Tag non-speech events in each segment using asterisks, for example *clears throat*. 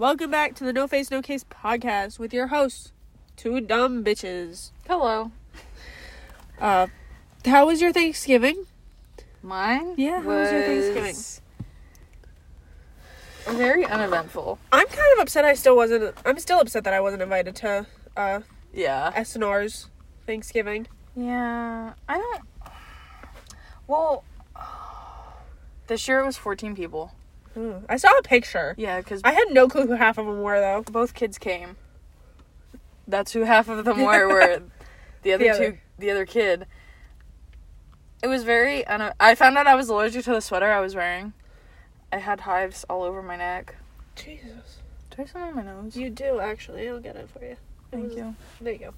Welcome back to the No Face No Case podcast with your hosts, two dumb bitches. Hello. Uh, how was your Thanksgiving? Mine? Yeah, how was your Thanksgiving? Very uneventful. I'm kind of upset I still wasn't. I'm still upset that I wasn't invited to uh, Yeah. SNR's Thanksgiving. Yeah. I don't. Well, this year it was 14 people. Hmm. I saw a picture. Yeah, because I had no clue who half of them were though. both kids came. That's who half of them *laughs* were. Were the other The two, other. the other kid. It was very. Une- I found out I was allergic to the sweater I was wearing. I had hives all over my neck. Jesus, Do I have some on my nose? you do actually. I'll get it for you. Thank was- you. There you go.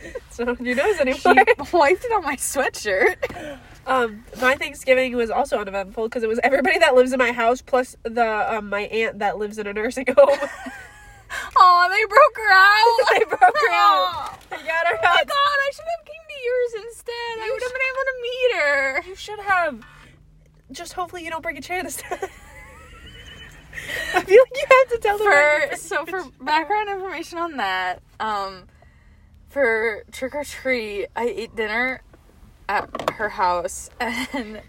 *laughs* so your nose She anymore. wiped it on my sweatshirt. Um, my Thanksgiving was also uneventful because it was everybody that lives in my house plus the um, my aunt that lives in a nursing *laughs* home. *laughs* Oh, they broke her out. They broke her out. I got her Oh my god, I should have came to yours instead. I You would have been able to meet her. You should have. Just hopefully you don't break a chair this time. I feel like you have to tell them. For so for background information on that, um, for trick or treat, I ate dinner at her house, *laughs* and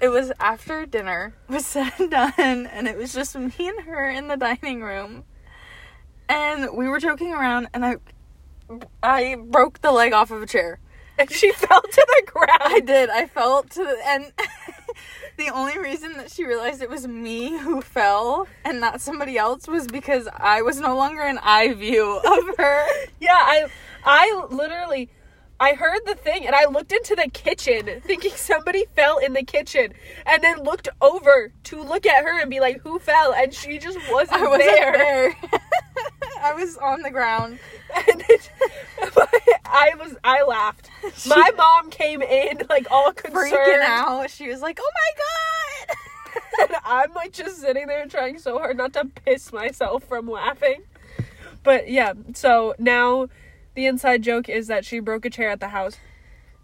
it was after dinner was *laughs* said and done, and it was just me and her in the dining room, and we were joking around, and I, I broke the leg off of a chair. and she *laughs* fell to the ground. I did. I fell to the and the only reason that she realized it was me who fell and not somebody else was because I was no longer in eye view of her. Yeah, I I literally I heard the thing and I looked into the kitchen *laughs* thinking somebody fell in the kitchen and then looked over to look at her and be like who fell and she just wasn't, I wasn't there. there. *laughs* *laughs* I was on the ground. And it, I was I laughed. My mom came in like all concerned Freaking out. She was like, "Oh my god!" and I'm like just sitting there trying so hard not to piss myself from laughing. But yeah, so now the inside joke is that she broke a chair at the house.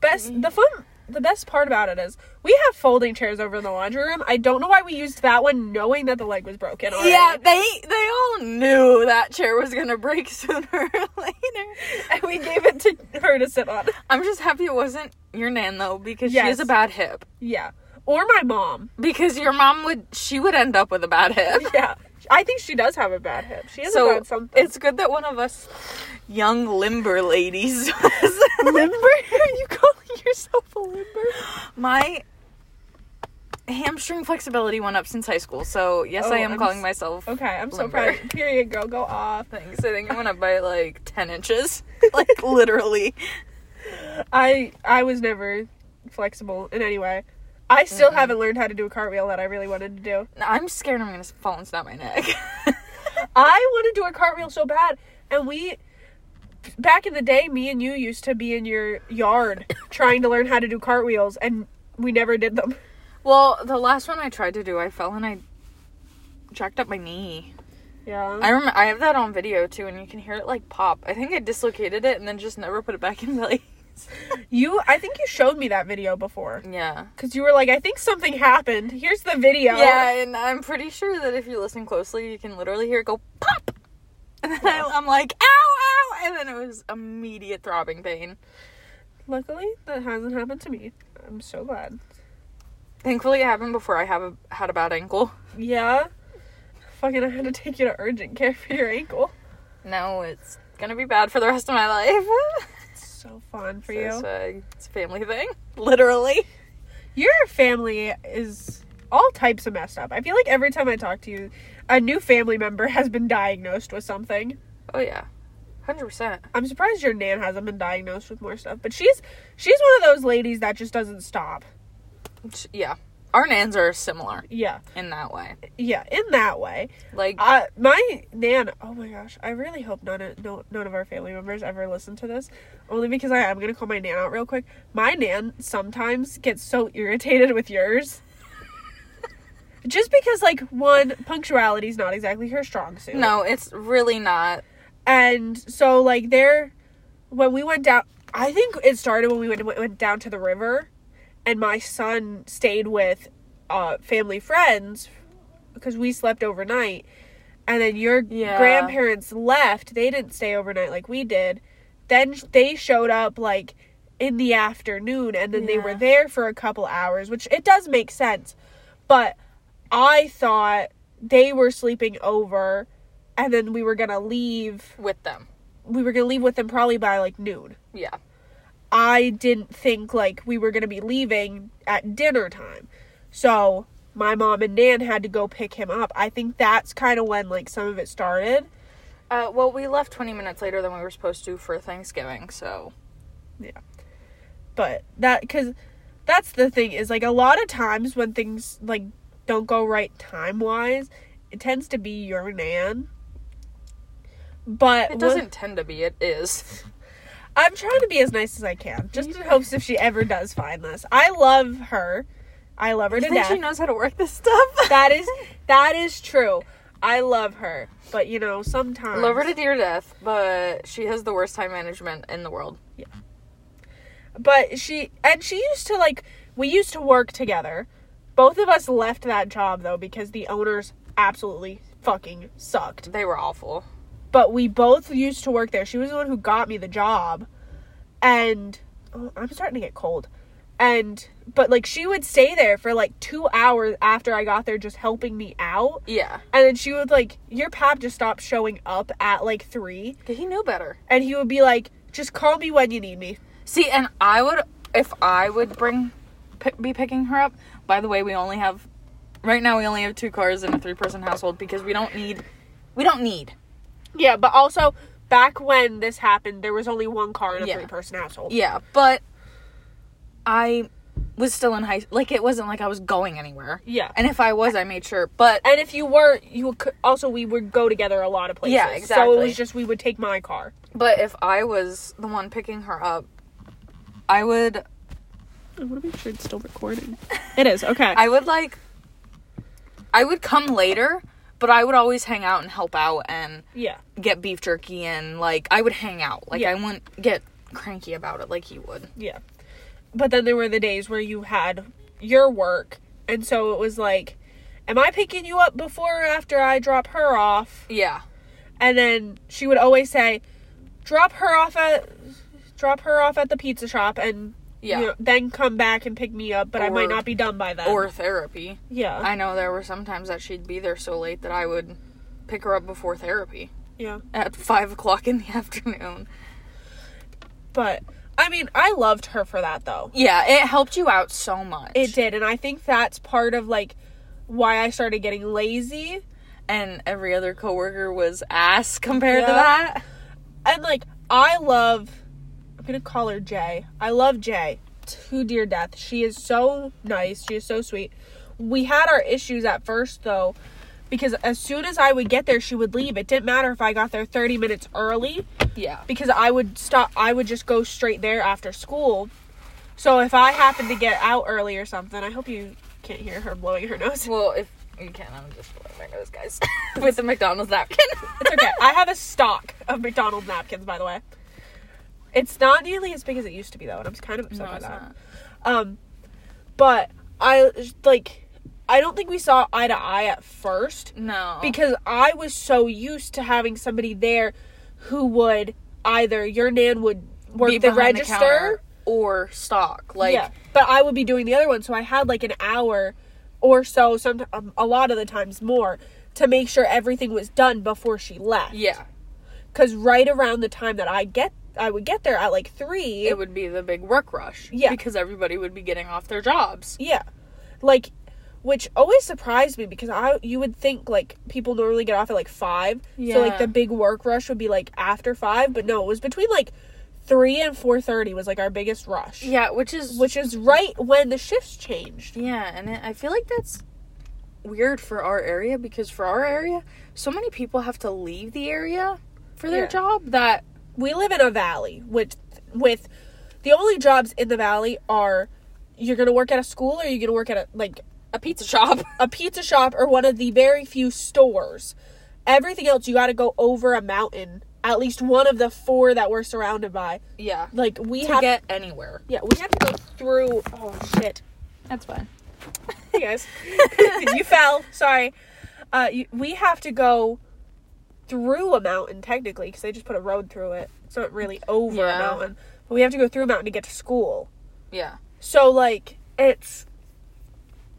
Best mm-hmm. the fun the best part about it is we have folding chairs over in the laundry room. I don't know why we used that one knowing that the leg was broken already. Yeah, they they all knew that chair was gonna break *laughs* sooner or later. And we gave it to her to sit on. I'm just happy it wasn't your nan though, because she has a bad hip. Yeah. Or my mom. Because your mom would she would end up with a bad hip. *laughs* Yeah. I think she does have a bad hip. She has a so bad something. it's good that one of us young limber ladies *laughs* limber? Are *laughs* you calling yourself a limber? my hamstring flexibility went up since high school. So yes, Oh, I am I'm calling s- myself. Okay, I'm so proud. Period, girl. Go off. Thanks. I think it went up by like ten inches, *laughs* like literally. I I was never flexible in any way. I still haven't learned how to do a cartwheel that I really wanted to do. I'm scared I'm gonna fall and snap my neck. I want to do a cartwheel so bad, and we back in the day, me and you used to be in your yard *coughs* trying to learn how to do cartwheels, and we never did them. well, the last one I tried to do, I fell and I jacked up my knee. Yeah. I remember I have that on video too, and you can hear it like pop. I think I dislocated it and then just never put it back in *laughs* place. you, I think you showed me that video before. yeah. Because you were like, I think something happened. Here's the video. Yeah, and I'm pretty sure that if you listen closely, you can literally hear it go pop. And then I, I'm like, ow, ow, and then it was immediate throbbing pain. Luckily, that hasn't happened to me. I'm so glad. Thankfully, it happened before I have a, had a bad ankle. Yeah. Fucking, I had to take you to urgent care for your ankle. Now it's gonna be bad for the rest of my life. It's so fun for So you. A, it's a family thing, literally. Your family is all types of messed up. I feel like every time I talk to you, a new family member has been diagnosed with something. Oh yeah, hundred percent. I'm surprised your nan hasn't been diagnosed with more stuff, but she's she's one of those ladies that just doesn't stop. Yeah, our nans are similar Yeah, in that way. yeah, in that way. Like, Uh, my nan. Oh my gosh, I really hope none of no, none of our family members ever listen to this. Only because I am gonna call my nan out real quick. My nan sometimes gets so irritated with yours. Just because, like, one, punctuality is not exactly her strong suit. no, it's really not. And so, like, there, when we went down, I think it started when we went, went down to the river, and my son stayed with uh, family friends because we slept overnight. and then your Yeah. grandparents left. They didn't stay overnight like we did. Then they showed up like in the afternoon and then they were there for a couple hours, which it does make sense. But I thought they were sleeping over and then we were going to leave. with them. We were going to leave with them probably by like noon. Yeah. I didn't think like we were going to be leaving at dinner time. So my mom and Nan had to go pick him up. I think that's kind of when like some of it started. Uh, well, we left 20 minutes later than we were supposed to for Thanksgiving, so. Yeah. But that cuz that's the thing is like a lot of times when things like don't go right time-wise, it tends to be your Nan. But It doesn't tend to be, it is. I'm trying to be as nice as I can, just in hopes if she ever does find this. I love her. I love her I to think death. she knows how to work this stuff. *laughs* that is *laughs* that is true. I love her, but you know sometimes Love her to dear death, but she has the worst time management in the world. Yeah. But she and she used to like we used to work together. Both of us left that job though because the owners absolutely fucking sucked. They were awful. But we both used to work there. She was the one who got me the job, and oh, I'm starting to get cold. And but like she would stay there for like two hours after I got there, just helping me out. Yeah. And then she would like, your pap just stopped showing up at like three. He knew better. and he would be like, "Just call me when you need me." See, and I would, if I would bring, p- be picking her up. By the way, we only have, right now we only have two cars in a three-person household because we don't need, we don't need. Yeah, but also back when this happened, there was only one car in a Yeah. three-person household. Yeah, but I was still in high, like it wasn't like I was going anywhere. Yeah. And if I was, I made sure. But And if you were, you could also we would go together a lot of places. Yeah, exactly. So it was just we would take my car. but if I was the one picking her up, I would I want to make sure it's still recording. It is okay. I would like I would come later, but I would always hang out and help out and yeah, get beef jerky and like I would hang out. Like Yeah. I wouldn't get cranky about it like he would. yeah. But then there were the days where you had your work, and so it was like, "Am I picking you up before or after I drop her off?" Yeah. And then she would always say, "Drop her off at, drop her off at the pizza shop, and Yeah. you know, then come back and pick me up." But I might not be done by then. Or therapy. yeah, I know there were some times that she'd be there so late that I would pick her up before therapy yeah. at five o'clock in the *laughs* afternoon. But I mean, I loved her for that though. Yeah, it helped you out so much. It did, and I think that's part of like why I started getting lazy. and every other coworker was ass *laughs* compared to that. And like I love gonna call her Jay. I love Jay to dear death. She is so nice. She is so sweet. We had our issues at first though, because as soon as I would get there, she would leave. It didn't matter if I got there 30 minutes early Yeah. because I would stop. I would just go straight there after school. So if I happened to get out early or something, I hope you can't hear her blowing her nose. Well, if you can, I'm just blowing my nose, guys, *laughs* with the McDonald's napkin. It's okay. I have a stock of McDonald's napkins, by the way. It's not nearly as big as it used to be, though, and I'm kind of upset no, by that. not. Um, but I like. I don't think we saw eye to eye at first No. because I was so used to having somebody there who would either your nan would work the register. counter or stock. Like, yeah, but I would be doing the other one, so I had like an hour or so, some um, a lot of the times more, to make sure everything was done before she left. yeah, because right around the time that I get, I would get there at like three. it would be the big work rush. Yeah. Because everybody would be getting off their jobs. yeah, like, which always surprised me because I you would think like people normally get off at like five, Yeah. so like the big work rush would be like after five, but no, it was between like three and four thirty was like our biggest rush, Yeah, which is. which is right when the shifts changed. Yeah, and it, I feel like that's weird for our area because for our area, so many people have to leave the area for their Yeah. job that. We live in a valley with with the only jobs in the valley are you're gonna work at a school or you're gonna work at a like A pizza shop. *laughs* a pizza shop or one of the very few stores everything else you gotta go over a mountain at least one of the four that we're surrounded by yeah. like we have To have get anywhere. yeah we have to go through oh shit That's fine. *laughs* hey guys *laughs* you fell sorry uh you, we have to go through a mountain technically because they just put a road through it. It's not really over Yeah. a mountain, but we have to go through a mountain to get to school. Yeah. So like it's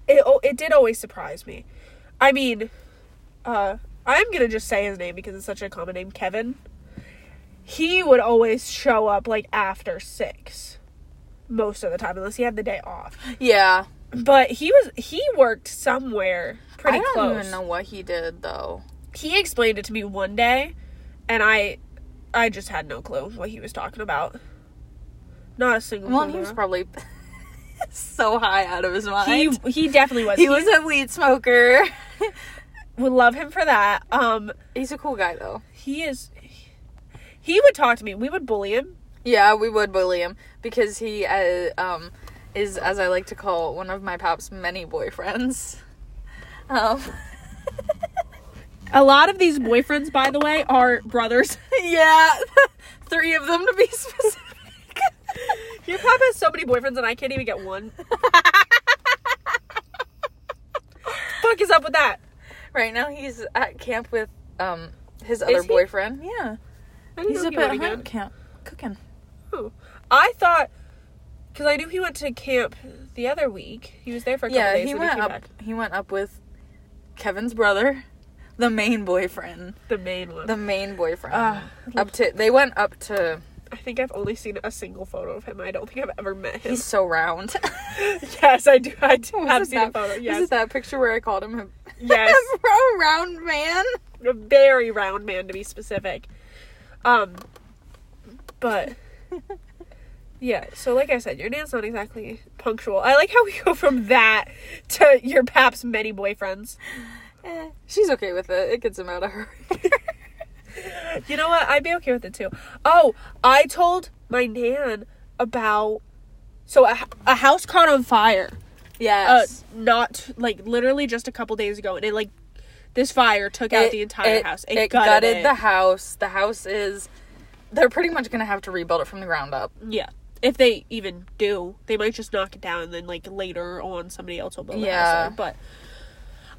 it it did always surprise me. I mean, uh I'm going to just say his name because it's such a common name, Kevin. He would always show up like after 6 most of the time unless he had the day off. Yeah. But he was he worked somewhere pretty close. I don't close. even know what he did though. He explained it to me one day and I I just had no clue what he was talking about. Not a single Well, he was probably *laughs* so high out of his mind. he he definitely was. he was a weed smoker. *laughs* would love him for that. Um, He's a cool guy though. he is. He would talk to me. We would bully him. Yeah, we would bully him because he uh, um is as I like to call one of my pop's many boyfriends. Um *laughs* A lot of these boyfriends, by the way, are brothers. *laughs* yeah, *laughs* three of them to be *laughs* specific. Your pop has so many boyfriends, and I can't even get one. Fuck is up with that? right now he's at camp with um his other he? boyfriend. Yeah. He's up he at hunt camp cooking. Oh. I thought because I knew he went to camp the other week. He was there for a couple Yeah, days. he went came up. back. He went up with Kevin's brother, the main boyfriend. The main one. The main boyfriend. Ah. up to they went up to. I think I've only seen a single photo of him. I don't think I've ever met him. He's so round. *laughs* *laughs* yes, I do. I do Was have seen that, a photo. Yes, it that picture where I called him a, *laughs* Yes. a round man? a very round man to be specific. Um, but yeah. So like I said, your nan's not exactly punctual. I like how we go from that to your pap's many boyfriends. Eh, she's okay with it. It gets him out of her. *laughs* You know what? I'd be okay with it too. Oh, I told my nan about so a, a house caught on fire. Uh, yes. not like literally just a couple days ago, and it like this fire took out It- the entire it- house. It, gutted, the house. The house is. They're pretty much gonna have to rebuild it from the ground up. Yeah. If they even do, they might just knock it down and then like later on somebody else will build house Yeah. But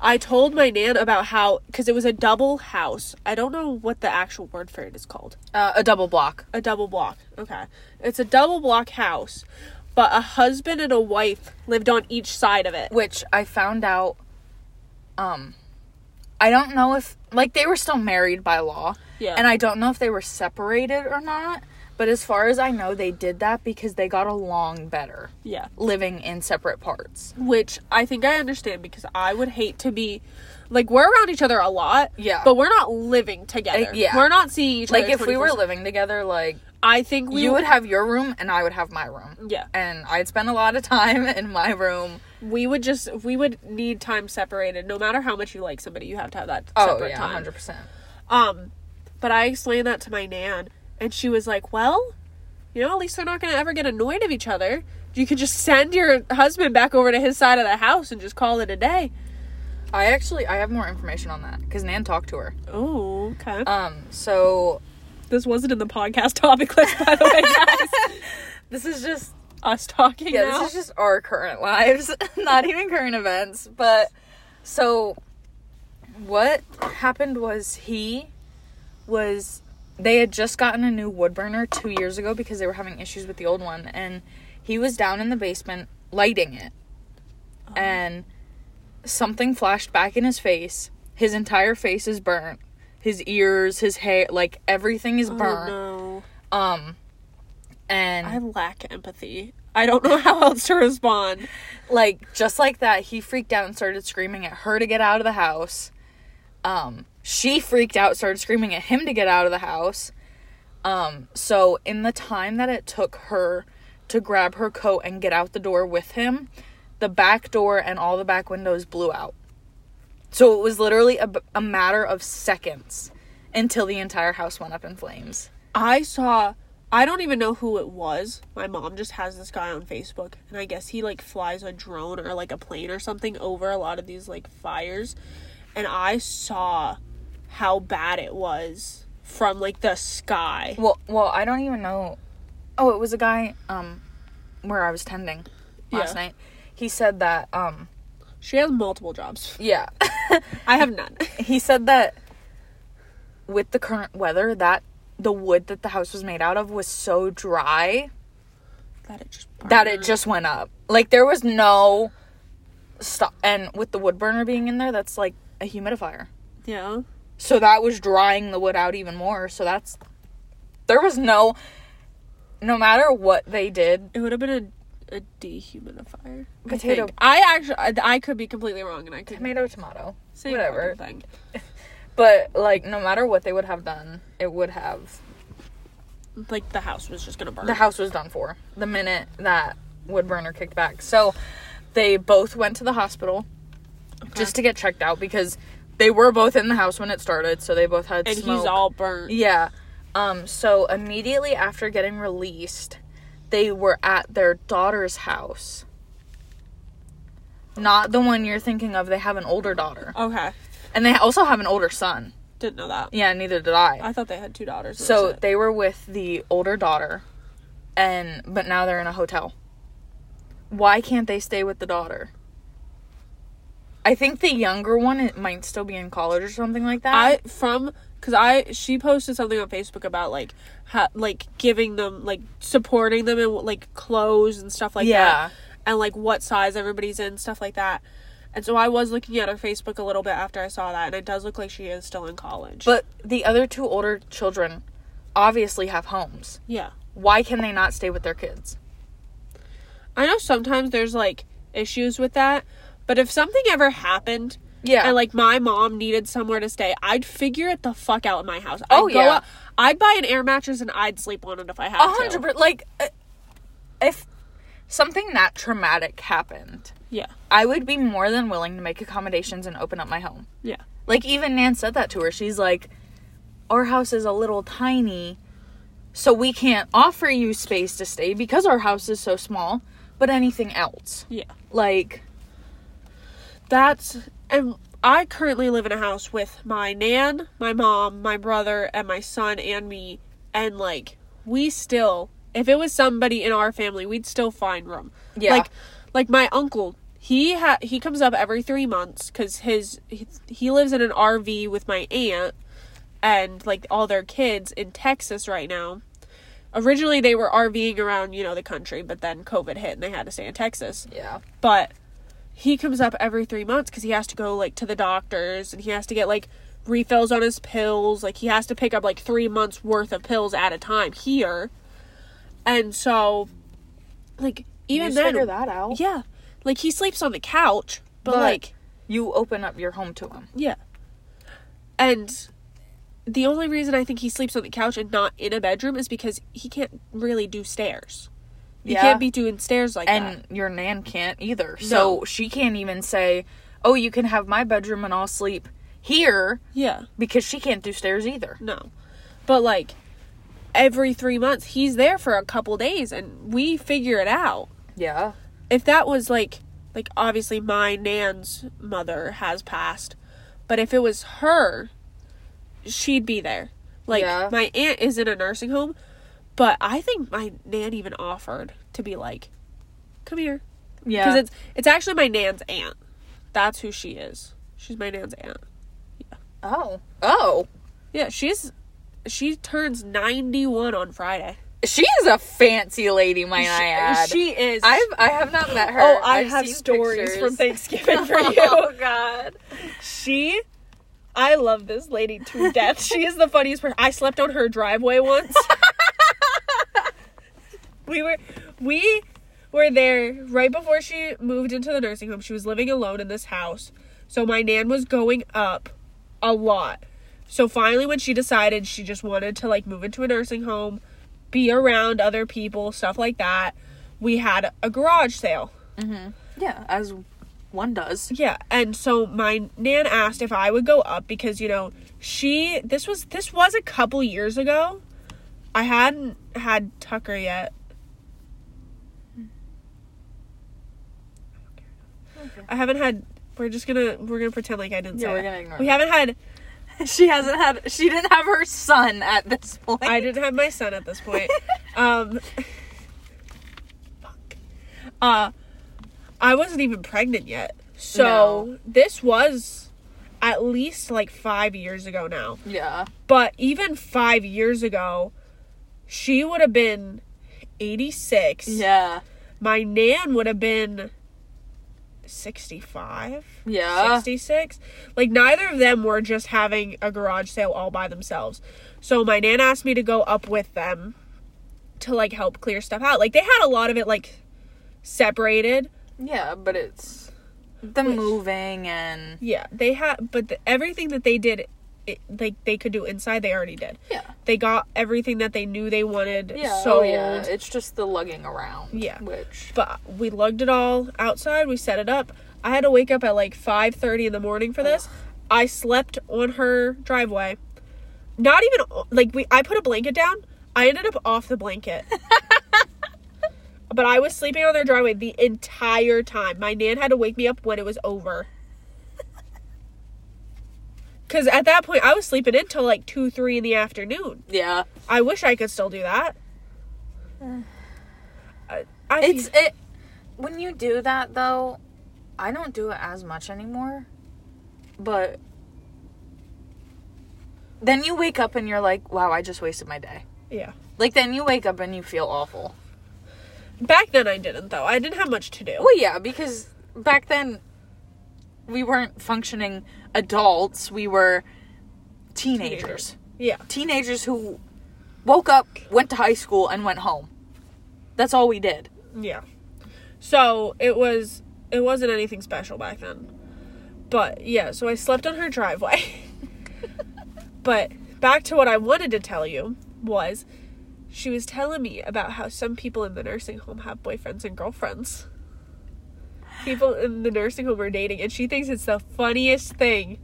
I told my nan about how because it was a double house. I don't know what the actual word for it is called. Uh, a double block. A double block. Okay. It's a double block house, but a husband and a wife lived on each side of it. which I found out um I don't know if like they were still married by law. Yeah. And I don't know if they were separated or not, but as far as I know they did that because they got along better Yeah. living in separate parts. Which I think I understand because I would hate to be like we're around each other a lot. Yeah. But we're not living together. Uh, yeah. We're not seeing each Like other. Like if we were living together like I think we you would have your room and I would have my room. Yeah. And I'd spend a lot of time *laughs* in my room. we would just we would need time separated no matter how much you like somebody you have to have that Oh separate yeah, time 100%. um but i explained that to my nan and she was like well you know at least they're not gonna ever get annoyed of each other you could just send your husband back over to his side of the house and just call it a day I actually I have more information on that cuz Nan talked to her. oh okay Um so this wasn't in the podcast *laughs* topic list by the way *laughs* guys this is just us talking yeah, now this is just our current lives, *laughs* not even current events. But so, what happened was he was they had just gotten a new wood burner two years ago because they were having issues with the old one, and he was down in the basement lighting it, and something flashed back in his face. His entire face is burnt. His ears, his hair, like everything is oh, burnt. no. Um, and i lack empathy i don't know *laughs* how else to respond like just like that he freaked out and started screaming at her to get out of the house um she freaked out started screaming at him to get out of the house. Um so in the time that it took her to grab her coat and get out the door with him the back door and all the back windows blew out. So it was literally a, a matter of seconds until the entire house went up in flames. I saw I don't even know who it was. My mom just has this guy on Facebook and I guess he like flies a drone or like a plane or something over a lot of these like fires. And I saw how bad it was from like the sky. Well, well, I don't even know. Oh, it was a guy um where I was tending last Yeah. night. He said that um She has multiple jobs. *laughs* yeah. I have none. *laughs* he said that with the current weather, that the wood that the house was made out of was so dry That it just that it just went up. Like there was no stop. And with the wood burner being in there, that's like a humidifier. yeah. So that was drying the wood out even more. So that's there was no no matter what they did. It would have been a, a dehumidifier. Potato- think. I actually, I, I could be completely wrong, and I could Tomato, tomato, same whatever. thing. *laughs* But like no matter what they would have done, it would have Like the house was just gonna burn. the house was done for the minute that wood burner kicked back. So they both went to the hospital just to get checked out because they were both in the house when it started. So they both had and smoke. he's all burnt. Yeah. Um, so immediately after getting released, they were at their daughter's house. Not the one you're thinking of. They have an older daughter. Okay, And they also have an older son. didn't know that. Yeah, neither did I. I thought they had two daughters. So they were with the older daughter and but now they're in a hotel. Why can't they stay with the daughter? I think the younger one it might still be in college or something like that. I from because I she posted something on Facebook about like ha, like giving them like supporting them in like clothes and stuff like Yeah. that, and like what size everybody's in, stuff like that. And so I was looking at her Facebook a little bit after I saw that, and it does look like she is still in college. But the other two older children obviously have homes. yeah, Why can they not stay with their kids? I know sometimes there's like issues with that, but if something ever happened Yeah. and like my mom needed somewhere to stay, I'd figure it the fuck out in my house. I'd Oh, go yeah. out- I'd buy an air mattress and I'd sleep on it if I had a to. hundred per- like uh, if something that traumatic happened, Yeah, I would be more than willing to make accommodations and open up my home. yeah, Like even Nan said that to her. She's like, "Our house is a little tiny, so we can't offer you space to stay because our house is so small. But anything else, yeah. like, That's and I currently live in a house with my nan, my mom, my brother, and my son and me. And like we still if it was somebody in our family, we'd still find room. Yeah. Like like my uncle, he ha- he comes up every 3 months cuz his he, he lives in an RV with my aunt and like all their kids in Texas right now. Originally they were RVing around, you know, the country, but then COVID hit and they had to stay in Texas yeah, but he comes up every three months because he has to go like to the doctors and he has to get like refills on his pills. Like he has to pick up like three months worth of pills at a time here. And so like even you then figure that out. yeah. Like he sleeps on the couch but, But- like You open up your home to him. yeah. And the only reason i think he sleeps on the couch and not in a bedroom is because he can't really do stairs you Yeah. can't be doing stairs like that and your nan can't either. So she can't even say, "Oh, you can have my bedroom and I'll sleep here," yeah because she can't do stairs either. No. But like every 3 months he's there for a couple days and we figure it out. Yeah, If that was like like obviously my nan's mother has passed, but if it was her she'd be there. Like Yeah. my aunt is in a nursing home, but I think my nan even offered to be like come here yeah. because it's it's actually my nan's aunt. That's who she is. She's my nan's aunt. Yeah. Oh, oh, Yeah, she's she turns 91 on Friday. she is a fancy lady, might I add. She is. I've I have not met her. oh, I I've have stories pictures. from Thanksgiving for *laughs* you. oh God. she, I love this lady to death. She is the funniest person. I slept on her driveway once. *laughs* we were, we were there right before she moved into the nursing home. She was living alone in this house, so my nan was going up a lot. So finally, when she decided she just wanted to like move into a nursing home, be around other people, stuff like that, we had a garage sale. Mm-hmm. Yeah, as one does. Yeah, and so my nan asked if I would go up because you know she this was this was a couple years ago. I hadn't had Tucker yet. I haven't had. We're just gonna we're gonna pretend like I didn't Yeah, say we're it. gonna ignore We that. haven't had. *laughs* She hasn't had. She didn't have her son at this point. I didn't have my son at this point. *laughs* um. Fuck. Uh, I wasn't even pregnant yet, so No. this was at least like five years ago now. Yeah. But even five years ago, she would have been 86. Yeah. My nan would have been 65. Yeah. 66. Like, neither of them were just having a garage sale all by themselves. So, my nan asked me to go up with them to, like, help clear stuff out. Like, they had a lot of it, like, separated. Yeah, but it's the Which- moving and Yeah, they had, but the, everything that they did, it, like, they could do inside, they already did. yeah. They got everything that they knew they wanted Yeah. Oh, sold. Oh, yeah. It's just the lugging around. Yeah. Which But we lugged it all outside. We set it up. I had to wake up at like five thirty in the morning for this. Oh. I slept on her driveway. Not even like we. I put a blanket down. I ended up off the blanket. *laughs* but I was sleeping on their driveway the entire time. My nan had to wake me up when it was over. Cause at that point I was sleeping until like two, three in the afternoon. yeah. I wish I could still do that. *sighs* I, I It's it when you do that though, I don't do it as much anymore. But then you wake up and you're like, wow, I just wasted my day. yeah. Like then you wake up and you feel awful. Back then I didn't though. I didn't have much to do. Well, yeah, because back then we weren't functioning adults. We were teenagers. Yeah. Teenagers who woke up, went to high school, and went home. That's all we did. Yeah. So it was it wasn't anything special back then. But yeah, so I slept on her driveway. *laughs* but back to what I wanted to tell you was she was telling me about how some people in the nursing home have boyfriends and girlfriends. People in the nursing home are dating and she thinks it's the funniest thing.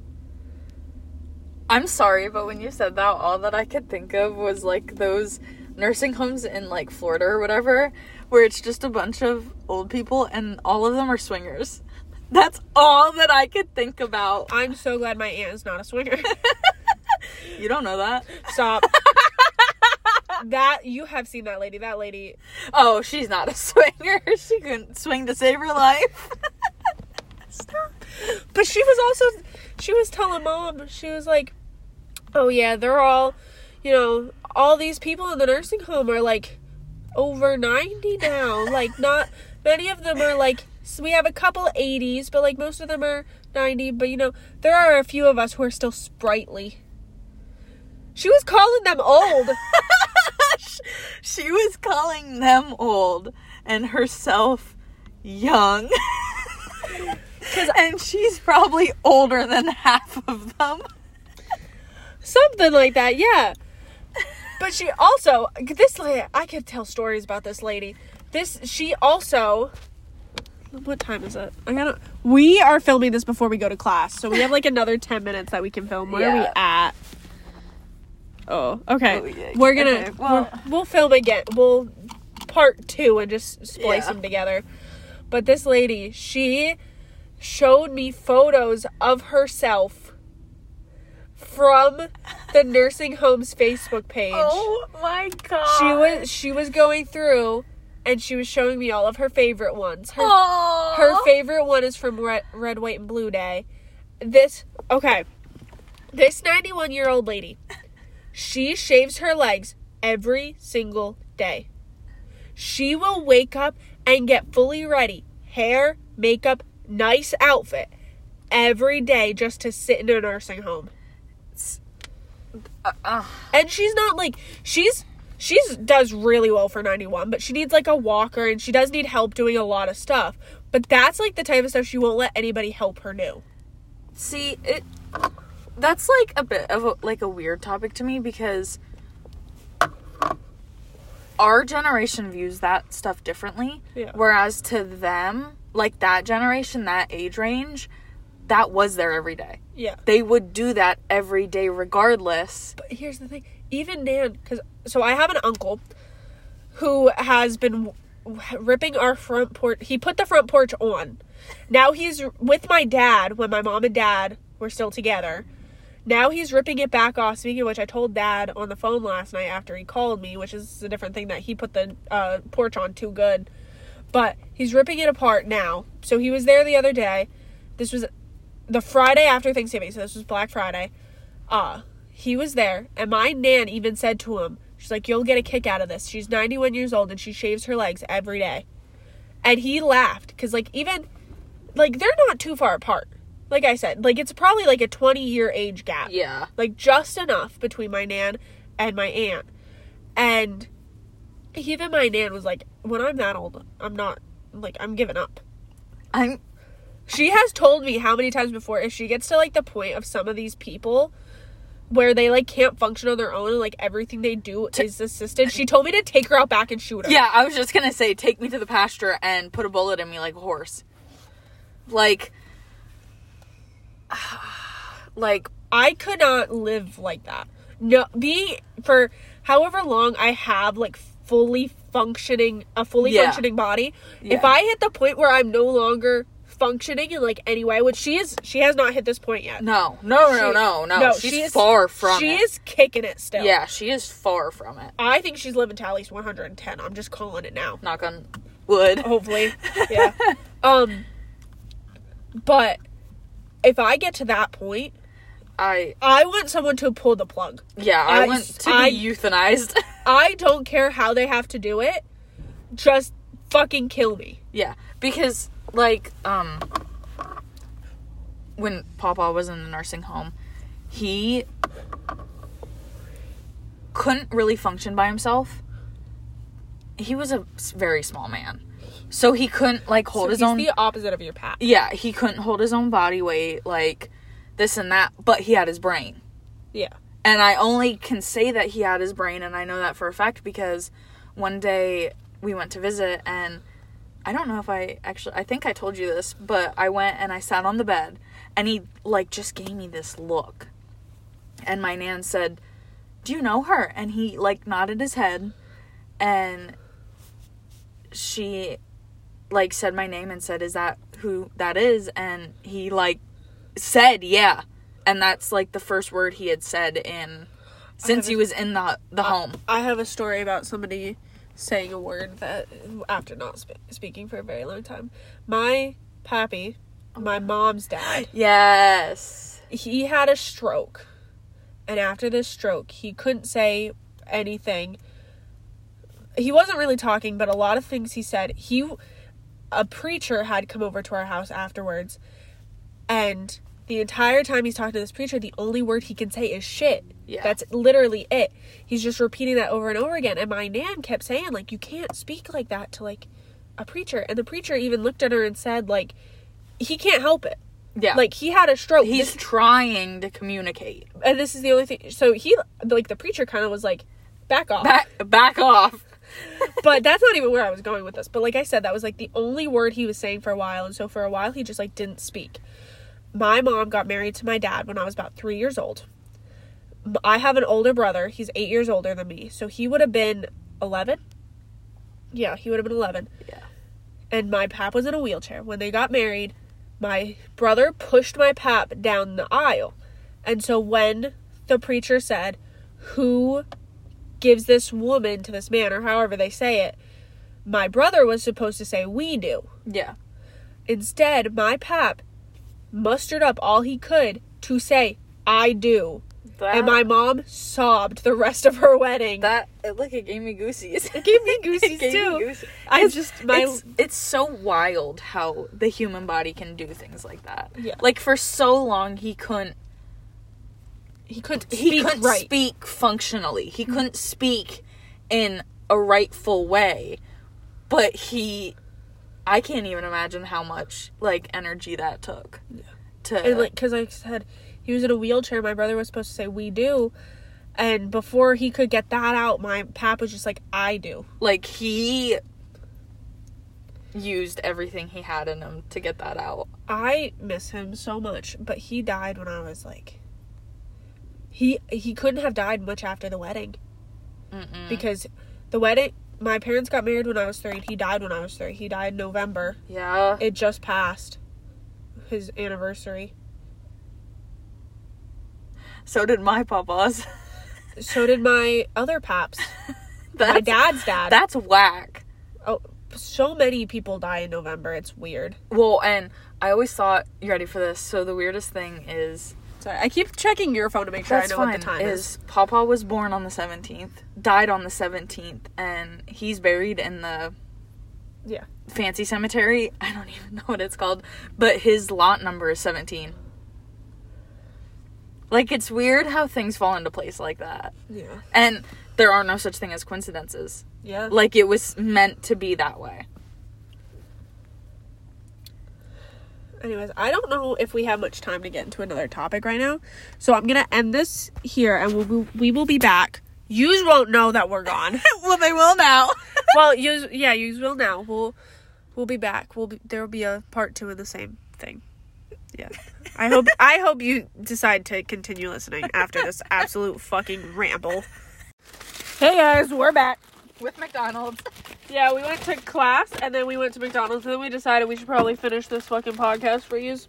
I'm sorry, but when you said that, all that I could think of was like those nursing homes in like Florida or whatever, where it's just a bunch of old people and all of them are swingers. That's all that I could think about. I'm so glad my aunt is not a swinger. *laughs* You don't know that? Stop. *laughs* that you have seen that lady. That lady Oh, she's not a *laughs* swinger. She couldn't swing to save her life. Stop. *laughs* But she was also she was telling mom, she was like, Oh yeah, they're all you know, all these people in the nursing home are like over ninety now. *laughs* like not many of them are like so we have a couple eighties, but like most of them are ninety, but you know, there are a few of us who are still sprightly. She was calling them old. *laughs* she was calling them old and herself young. *laughs* because and she's probably older than half of them. Something like that, yeah. But she also this lady I could tell stories about this lady. This she also what time is it? I gotta we are filming this before we go to class, so we have like another ten minutes that we can film. Where are we at? Oh, okay. Oh, yeah. We're gonna Okay, well- we'll, we'll film again. We'll part two and just splice Yeah. them together. But this lady, she showed me photos of herself from the nursing home's Facebook page. Oh my god. She was she was going through and she was showing me all of her favorite ones. Her Aww. her favorite one is from Red, Red White and Blue Day. This okay. This 91 year old lady, she shaves her legs every single day. She will wake up and get fully ready, hair, makeup, nice outfit every day just to sit in a nursing home. Uh, uh, And she's not like she's she's does really well for 91, but she needs like a walker and she does need help doing a lot of stuff. But that's like the type of stuff she won't let anybody help her do. see it. That's like a bit of a, like a weird topic to me because our generation views that stuff differently. Yeah. Whereas to them, like that generation, that age range, that was their everyday. Yeah. They would do that every day regardless. But here's the thing, even Nan, because so I have an uncle who has been ripping our front porch. He put the front porch on. Now he's with my dad when my mom and dad were still together. Now he's ripping it back off. Speaking of which, I told dad on the phone last night after he called me, which is a different thing that he put the uh, porch on too good. But he's ripping it apart now. So he was there the other day. This was the Friday after Thanksgiving, so this was Black Friday. Uh, he was there, and my nan even said to him, She's like, You'll get a kick out of this. She's 91 years old and she shaves her legs every day. And he laughed because, like, even, like, they're not too far apart. Like I said, like, it's probably like a 20 year age gap. Yeah. Like, just enough between my nan and my aunt. And even my nan was like, When I'm that old, I'm not, like, I'm giving up. I'm She has told me how many times before if she gets to like the point of some of these people where they like can't function on their own and like everything they do is assisted. She told me to take her out back and shoot her. Yeah, I was just gonna say, take me to the pasture and put a bullet in me like a horse. Like, *sighs* like I could not live like that. No, be for however long I have like fully functioning a fully Yeah. functioning body. If I hit the point where I'm no longer functioning in like any way, which she is, she has not hit this point yet. no, no, no, She- no, no. She's she is- far from it. She it. is kicking it still. Yeah, she is far from it. I think she's living to at least 110. I'm just calling it now. Knock on wood. hopefully *laughs* yeah um but if i get to that point I i want someone to pull the plug yeah, I, I- want to I- be euthanized. *laughs* i don't care how they have to do it just fucking kill me yeah, because like um when Papa was in the nursing home, he couldn't really function by himself. He was a very small man. So he couldn't like hold So his he's own the opposite of your pat Yeah, he couldn't hold his own body weight like this and that, but he had his brain. yeah And I only can say that he had his brain, and I know that for a fact because one day we went to visit, and I don't know if I actually, I think I told you this, but I went and I sat on the bed, and he like just gave me this look. And my nan said, Do you know her? And he like nodded his head, and she like said my name and said, Is that who that is? And he like said, Yeah. And that's like the first word he had said in since he haven't- was in the the home. i have a story about somebody saying a word that after not sp- speaking for a very long time my pappy oh my mom's dad Yes. he had a stroke and after this stroke he couldn't say anything he wasn't really talking but a lot of things he said he a preacher had come over to our house afterwards and the entire time he's talking to this preacher the only word he can say is shit Yeah. that's literally it he's just repeating that over and over again and my nan kept saying like you can't speak like that to like a preacher and the preacher even looked at her and said like he can't help it Yeah. like he had a stroke he's This- trying to communicate. and this is the only thing. So he, like, the preacher kind of was like, back off. Back back off. But that's not even where I was going with this. But like I said, that was like the only word he was saying for a while. And so for a while, he just like didn't speak. My mom got married to my dad when I was about three years old. I have an older brother. He's eight years older than me. So he would have been 11. Yeah, he would have been 11. Yeah. And my pap was in a wheelchair. When they got married, my brother pushed my pap down the aisle. And so when the preacher said, Who gives this woman to this man, or however they say it, my brother was supposed to say, We do. Yeah. Instead, my pap mustered up all he could to say, I do. That, And my mom sobbed the rest of her wedding. that it, look it gave me goosies. It gave me *laughs* goosies gave me too. goosies. I It's- just my it's it's so wild how the human body can do things like that. Yeah. Like for so long he couldn't he couldn't he speak couldn't right. speak functionally. He couldn't speak in a rightful way. But he I can't even imagine how much like energy that took. Yeah. To and like because i said he was in a wheelchair my brother was supposed to say we do and before he could get that out my pap was just like i do like he used everything he had in him to get that out. i miss him so much but he died when i was like he he couldn't have died much after the wedding Mm-mm. because the wedding my parents got married when i was three and he died when i was three he died in november yeah. it just passed his anniversary So did my papa's. so did my other paps *laughs* my dad's dad That's whack. oh so many people die in november it's weird Well, and I always thought you ready for this. So the weirdest thing is Sorry, I keep checking your phone to make sure that's I know fine. what the time is. is Papa was born on the seventeenth, died on the seventeenth, and he's buried in the Yeah. fancy cemetery. *laughs* I don't even know what it's called, but his lot number is 17. Like it's weird how things fall into place like that. Yeah. And there are no such thing as coincidences. Yeah. Like it was meant to be that way. Anyways, I don't know if we have much time to get into another topic right now, so I'm gonna end this here, and we will we will be back. Yous won't know that we're gone. *laughs* well, they will now. *laughs* well, yous yeah, yous will now. We'll we'll be back. We'll be there will be a part two of the same thing. Yeah. I hope *laughs* I hope you decide to continue listening after this absolute fucking ramble. Hey guys, we're back. With McDonald's. Yeah, we went to class and then we went to McDonald's and then we decided we should probably finish this fucking podcast for yous.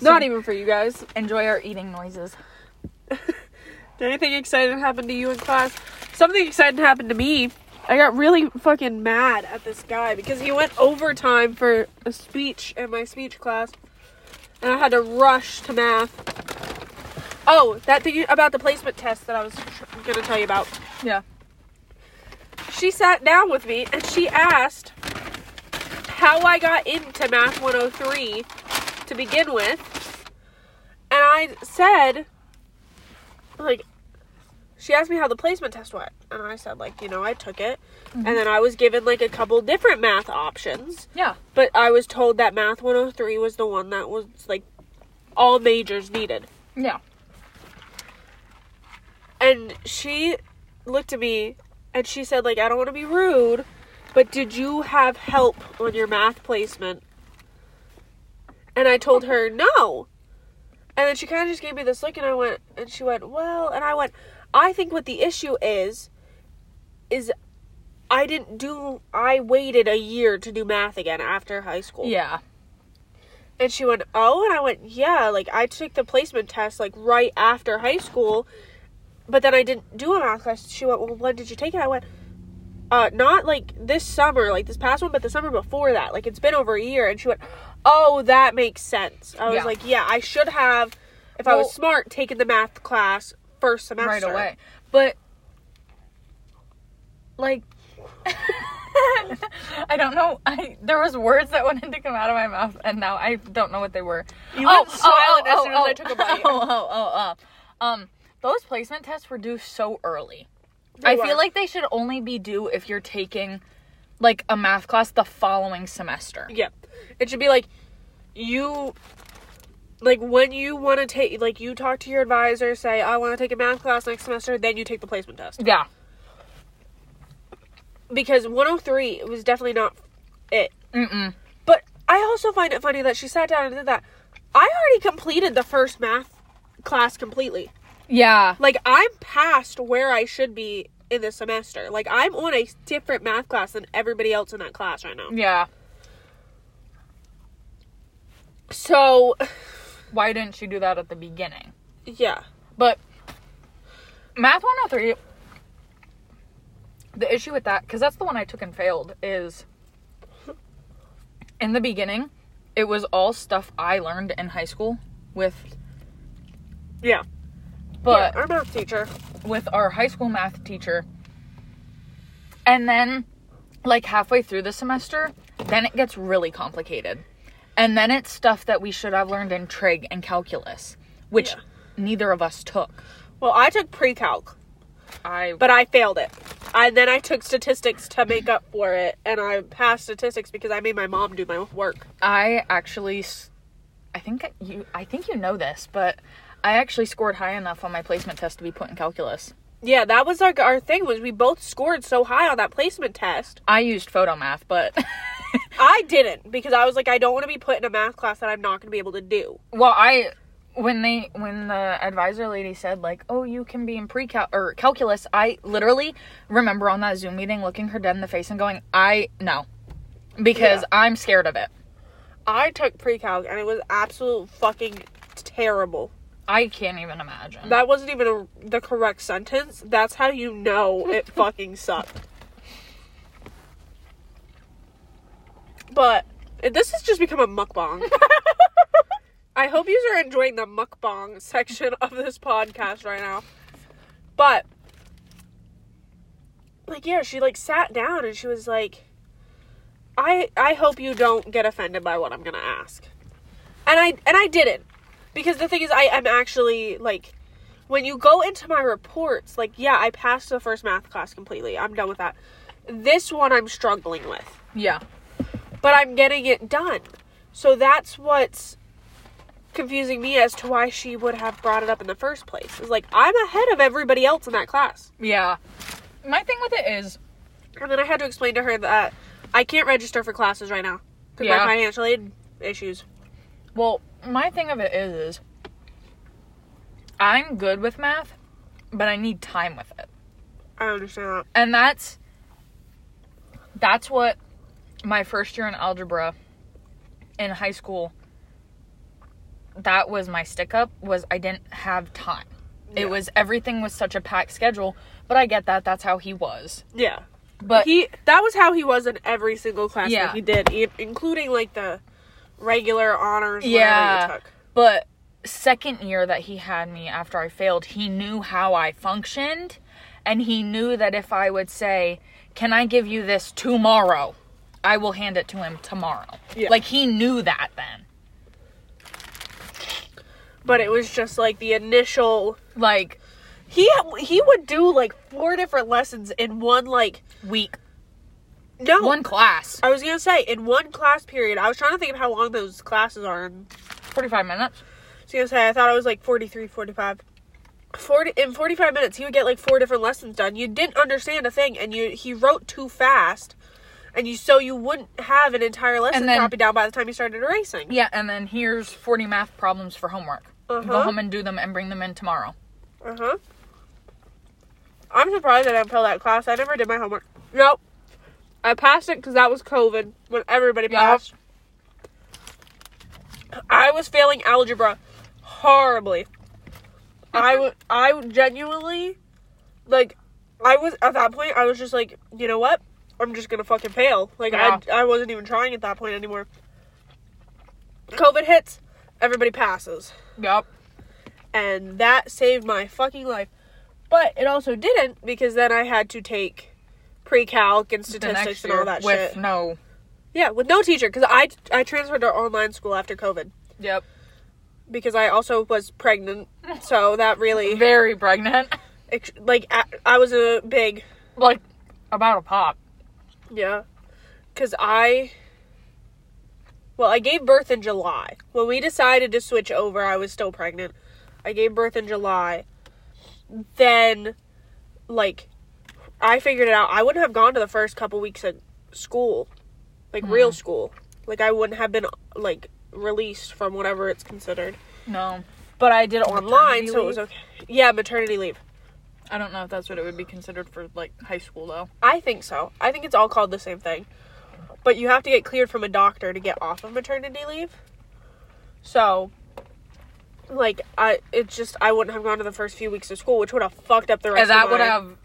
Not even for you guys. Enjoy our eating noises. *laughs* Did anything exciting happen to you in class? Something exciting happened to me. I got really fucking mad at this guy because he went overtime for a speech in my speech class. And I had to rush to math. Oh, that thing about the placement test that I was tr- gonna tell you about. Yeah. She sat down with me and she asked how I got into Math 103 to begin with. And I said, like, she asked me how the placement test went. And I said, like, you know, I took it. And mm-hmm. then I was given, like, a couple different math options. Yeah. But I was told that Math 103 was the one that was, like, all majors needed. Yeah. And she looked at me and she said, like, I don't want to be rude, but did you have help on your math placement? And I told her, no. And then she kind of just gave me this look and I went, and she went, well, and I went, I think what the issue is, is I didn't do, I waited a year to do math again after high school. Yeah. And she went, Oh, and I went, Yeah, like I took the placement test like right after high school, but then I didn't do a math class. She went, Well, when did you take it? I went, Uh, not like this summer, like this past one, but the summer before that. Like it's been over a year. And she went, Oh, that makes sense. I was Yeah. like, Yeah, I should have, if I was smart, taken the math class first semester. Right away. But like *laughs* I don't know. I there was words that wanted to come out of my mouth, and now I don't know what they were. You went silent as soon as I took a bite. Oh, oh, oh, oh. Um, those placement tests were due so early. They I were. feel like they should only be due if you're taking like a math class the following semester. Yeah. It should be like you like when you want to take like you talk to your advisor, say I want to take a math class next semester, then you take the placement test. Yeah. Because 103 was definitely not it. Mm-mm. But I also find it funny that she sat down and did that. I already completed the first math class completely. Yeah. Like I'm past where I should be in the semester. Like I'm on a different math class than everybody else in that class right now. Yeah. So, *sighs* Why didn't she do that at the beginning? yeah. But Math 103, the issue with that, because that's the one I took and failed, is in the beginning, it was all stuff I learned in high school with, Yeah. But yeah, our math teacher. with our high school math teacher. And then, like halfway through the semester, then it gets really complicated. And then it's stuff that we should have learned in trig and calculus, which Yeah. neither of us took. Well, I took pre-calc. I but I failed it. And then I took statistics to make up for it, and I passed statistics because I made my mom do my work. I actually, I think you, I think you know this, but I actually scored high enough on my placement test to be put in calculus. Yeah, that was like our thing was we both scored so high on that placement test. I used Photomath, but *laughs* I didn't because I was like I don't want to be put in a math class that I'm not going to be able to do. well, I when they when the advisor lady said like, "Oh, you can be in pre or calculus," I literally remember on that Zoom meeting looking her dead in the face and going, "I no," because Yeah. I'm scared of it. I took pre-calc and it was absolute fucking terrible. I can't even imagine. That wasn't even a, the correct sentence. That's how you know it *laughs* fucking sucked. But This has just become a mukbang. *laughs* I hope you are enjoying the mukbang section of this podcast right now. But like yeah, she like sat down and she was like I I hope you don't get offended by what I'm going to ask. And I and I didn't. Because the thing is I am actually like when you go into my reports, like yeah, I passed the first math class completely. I'm done with that. This one I'm struggling with Yeah. but I'm getting it done. So that's what's confusing me as to why she would have brought it up in the first place. Is like I'm ahead of everybody else in that class. Yeah. My thing with it is, And then I had to explain to her that I can't register for classes right now because Yeah. my financial aid issues. Well, my thing of it is, is I'm good with math, but I need time with it. I understand that. and that's that's what my first year in algebra in high school that was my stick up was i didn't have time Yeah. it was everything was such a packed schedule but i get that that's how he was Yeah. but he that was how he was in every single class Yeah. that he did, including like the regular honors Yeah. whatever you took. but second year that he had me after i failed he knew how i functioned and he knew that if i would say can i give you this tomorrow i will hand it to him tomorrow Yeah. like he knew that then But it was just like the initial like he he would do like four different lessons in one like week no one class I was gonna say in one class period. I was trying to think of how long those classes are. 45 minutes I was gonna say I thought it was like 43, 45. 40 in 45 minutes he would get like four different lessons done. You didn't understand a thing and you he wrote too fast. And you so you wouldn't have an entire lesson then- copied down by the time you started erasing. yeah and then here's 40 math problems for homework go Uh-huh. home and do them and bring them in tomorrow Uh-huh. I'm surprised I didn't fail that class. I never did my homework. Nope. I passed it because that was COVID when everybody passed. I was failing algebra horribly. I I genuinely, like, I was at that point. I was just like, you know what? I'm just gonna fucking fail. Like, Yeah. I, I wasn't even trying at that point anymore. COVID hits, everybody passes yep and that saved my fucking life. But it also didn't because then I had to take pre-calc and statistics and all that with shit. no Yeah, with no teacher because I I transferred to online school after COVID yep because I also was pregnant, so that really *laughs* very pregnant like I, I was a big like about a pop yeah because I. Well, I gave birth in July. When we decided to switch over, I was still pregnant. I gave birth in July. Then, like, I figured it out. I wouldn't have gone to the first couple weeks of school, like hmm. real school. Like, I wouldn't have been, like, released from whatever it's considered. no But I did it online, so it was okay. Yeah, maternity leave. i don't know if that's what it would be considered for like high school though I think so. I think it's all called the same thing. But you have to get cleared from a doctor to get off of maternity leave. So like I it's just I wouldn't have gone to the first few weeks of school, which would have fucked up the rest and that would have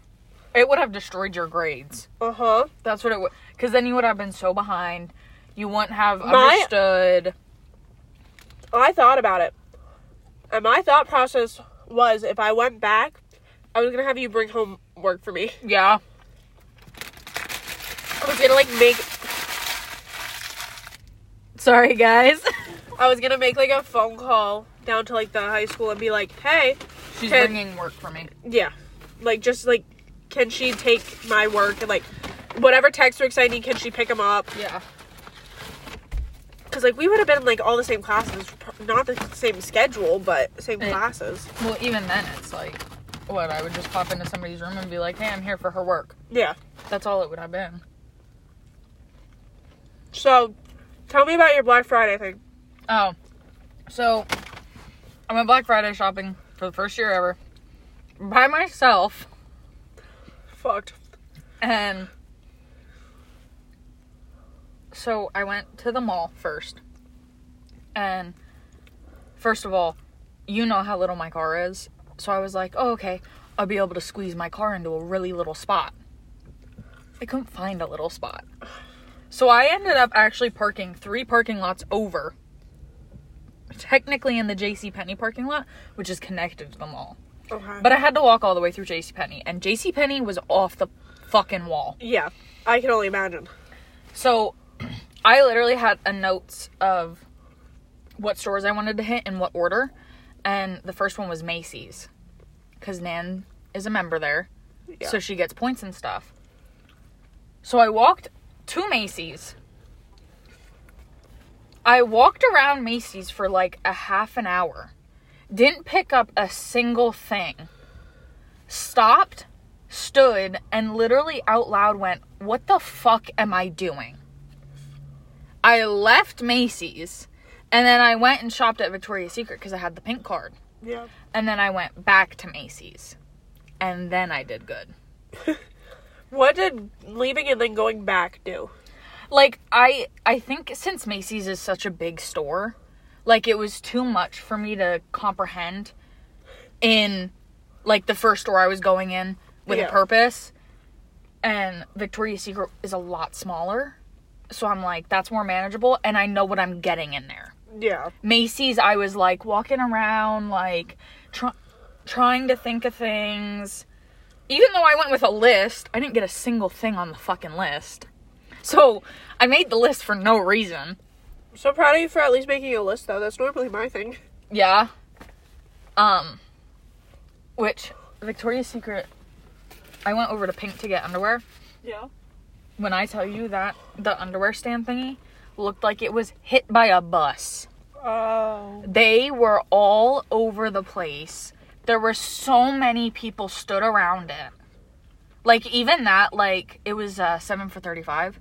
it would have destroyed your grades Uh-huh. that's what it would because then you would have been so behind you wouldn't have My- understood I thought about it. And my thought process was if I went back, I was gonna have you bring home work for me. yeah I was gonna like make sorry guys *laughs* I was gonna make like a phone call down to like the high school and be like, hey, she's Can- bringing work for me Yeah. Like, just like, can she take my work and like, whatever textbooks I need, can she pick them up? yeah Because, like, we would have been like all the same classes. Not the same schedule, but same Eh. classes. Well, even then, it's like, what? I would just pop into somebody's room and be like, hey, I'm here for her work. Yeah. That's all it would have been. So, tell me about your Black Friday thing. Oh. So, I went Black Friday shopping for the first year ever by myself. Fucked. And so I went to the mall first. And first of all, you know how little my car is. So I was like, oh, okay, I'll be able to squeeze my car into a really little spot. I couldn't find a little spot. So I ended up actually parking three parking lots over. Technically in the JC Penney parking lot, which is connected to the mall. Okay. But I had to walk all the way through JC Penney and JC Penney was off the fucking wall. yeah, I can only imagine. So *clears throat* I literally had a notes of what stores I wanted to hit in what order. And the first one was Macy's. Cuz Nan is a member there. Yeah. So she gets points and stuff. So I walked to Macy's. I walked around Macy's for like a half an hour. Didn't pick up a single thing. Stopped, stood, and literally out loud went, What the fuck am I doing? I left Macy's and then I went and shopped at Victoria's Secret because I had the pink card. yeah. And then I went back to Macy's. And then I did good. *laughs* What did leaving and then going back do? like i i think since macy's is such a big store like it was too much for me to comprehend in like the first store i was going in with Yeah. a purpose. And victoria's secret is a lot smaller. So i'm like that's more manageable and i know what i'm getting in there. Yeah. macy's i was like walking around like try- trying to think of things. Even though i went with a list i didn't get a single thing on the fucking list. So i made the list for no reason So proud of you for at least making a list, though. That's normally my thing. yeah um which victoria's secret i went over to pink to get underwear Yeah. when i tell you that the underwear stand thingy looked like it was hit by a bus Oh. They were all over the place. There were so many people stood around it. Like even that, like it was uh, seven for thirty-five.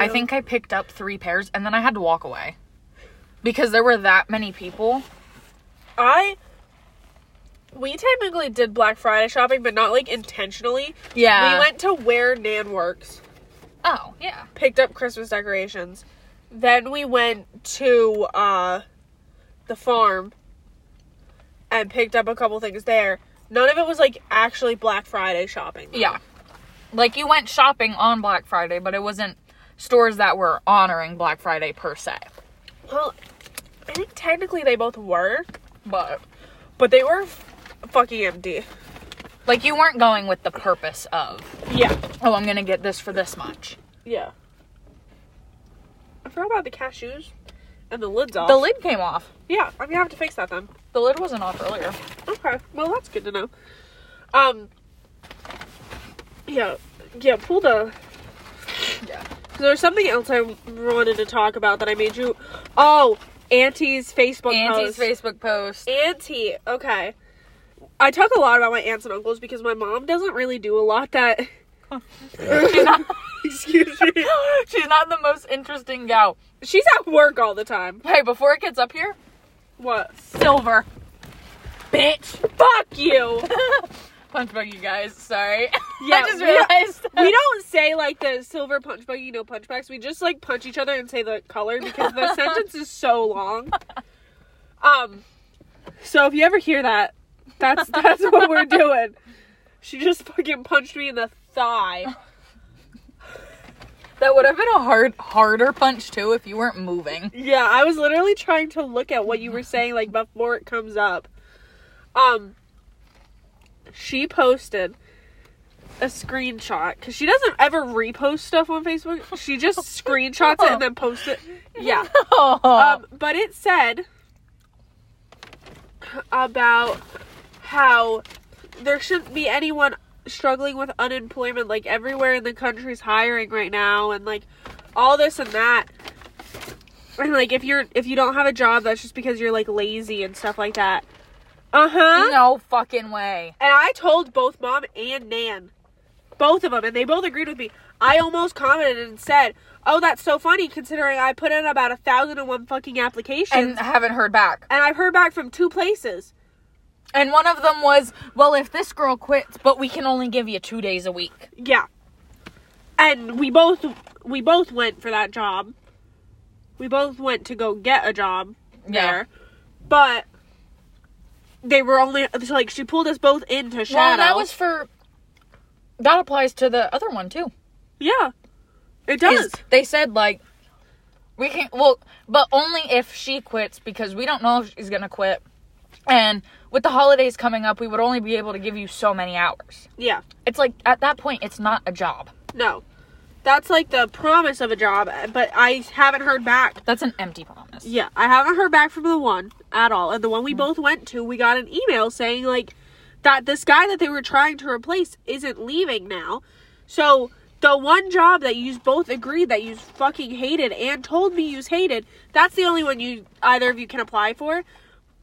I think I picked up three pairs and then I had to walk away because there were that many people. I. We technically did Black Friday shopping, but not like intentionally. Yeah. We went to where Nan works, Oh yeah. picked up Christmas decorations. Then we went to uh the farm and picked up a couple things there. None of it was like actually Black Friday shopping. though. Yeah. Like you went shopping on Black Friday, but it wasn't stores that were honoring Black Friday per se. Well, I think technically they both were, But but they were f- fucking empty. like you weren't going with the purpose of, Yeah. oh, I'm going to get this for this much. Yeah. I forgot about the cashews and the lids off. The lid came off. yeah, I'm gonna have to fix that then. The lid wasn't off earlier. Okay, well that's good to know. Um. Yeah, yeah. Pull the. Yeah. There's something else I wanted to talk about that I made you. Oh, Auntie's Facebook Auntie's post. Facebook post. Auntie. Okay. I talk a lot about my aunts and uncles because my mom doesn't really do a lot that. She's *laughs* not, Excuse me. she's not the most interesting gal. She's at work all the time. Hey, before it gets up here, What? silver. Bitch. Fuck you. *laughs* Punch bug, you guys. Sorry. *laughs* Yeah, I just we don't- realized. we don't say like the silver punch buggy, no punch backs. We just like punch each other and say the color because the *laughs* sentence is so long. Um, so if you ever hear that, that's that's what we're doing. She just fucking punched me in the thigh. *laughs* That would have been a hard, harder punch too if you weren't moving. Yeah, I was literally trying to look at what you were saying like before it comes up. Um, she posted a screenshot because she doesn't ever repost stuff on Facebook. She just *laughs* screenshots it and then posts it. Yeah. *laughs* Um, but it said about how there shouldn't be anyone struggling with unemployment. Like everywhere in the country's hiring right now, and like all this and that. And like if you're if you don't have a job, that's just because you're like lazy and stuff like that. Uh huh. no fucking way. And I told both mom and Nan, both of them, and they both agreed with me. I almost commented and said, "Oh, that's so funny considering I put in about a thousand and one fucking applications, And haven't heard back. And I've heard back from two places." And one of them was, well, if this girl quits, but we can only give you two days a week. Yeah, and we both we both went for that job. We both went to go get a job Yeah. there, but they were only so, like she pulled us both into shadow. Well, that was for. That applies to the other one too. yeah, It is they said like we can't. well but only if she quits because we don't know if she's gonna quit and with the holidays coming up we would only be able to give you so many hours Yeah. it's like at that point it's not a job No. That's like the promise of a job, but I haven't heard back. that's an empty promise Yeah, I haven't heard back from the one at all. And the one we hmm. both went to, we got an email saying like that this guy that they were trying to replace isn't leaving now. So the one job that you both agreed that you fucking hated and told me you hated, that's the only one you either of you can apply for.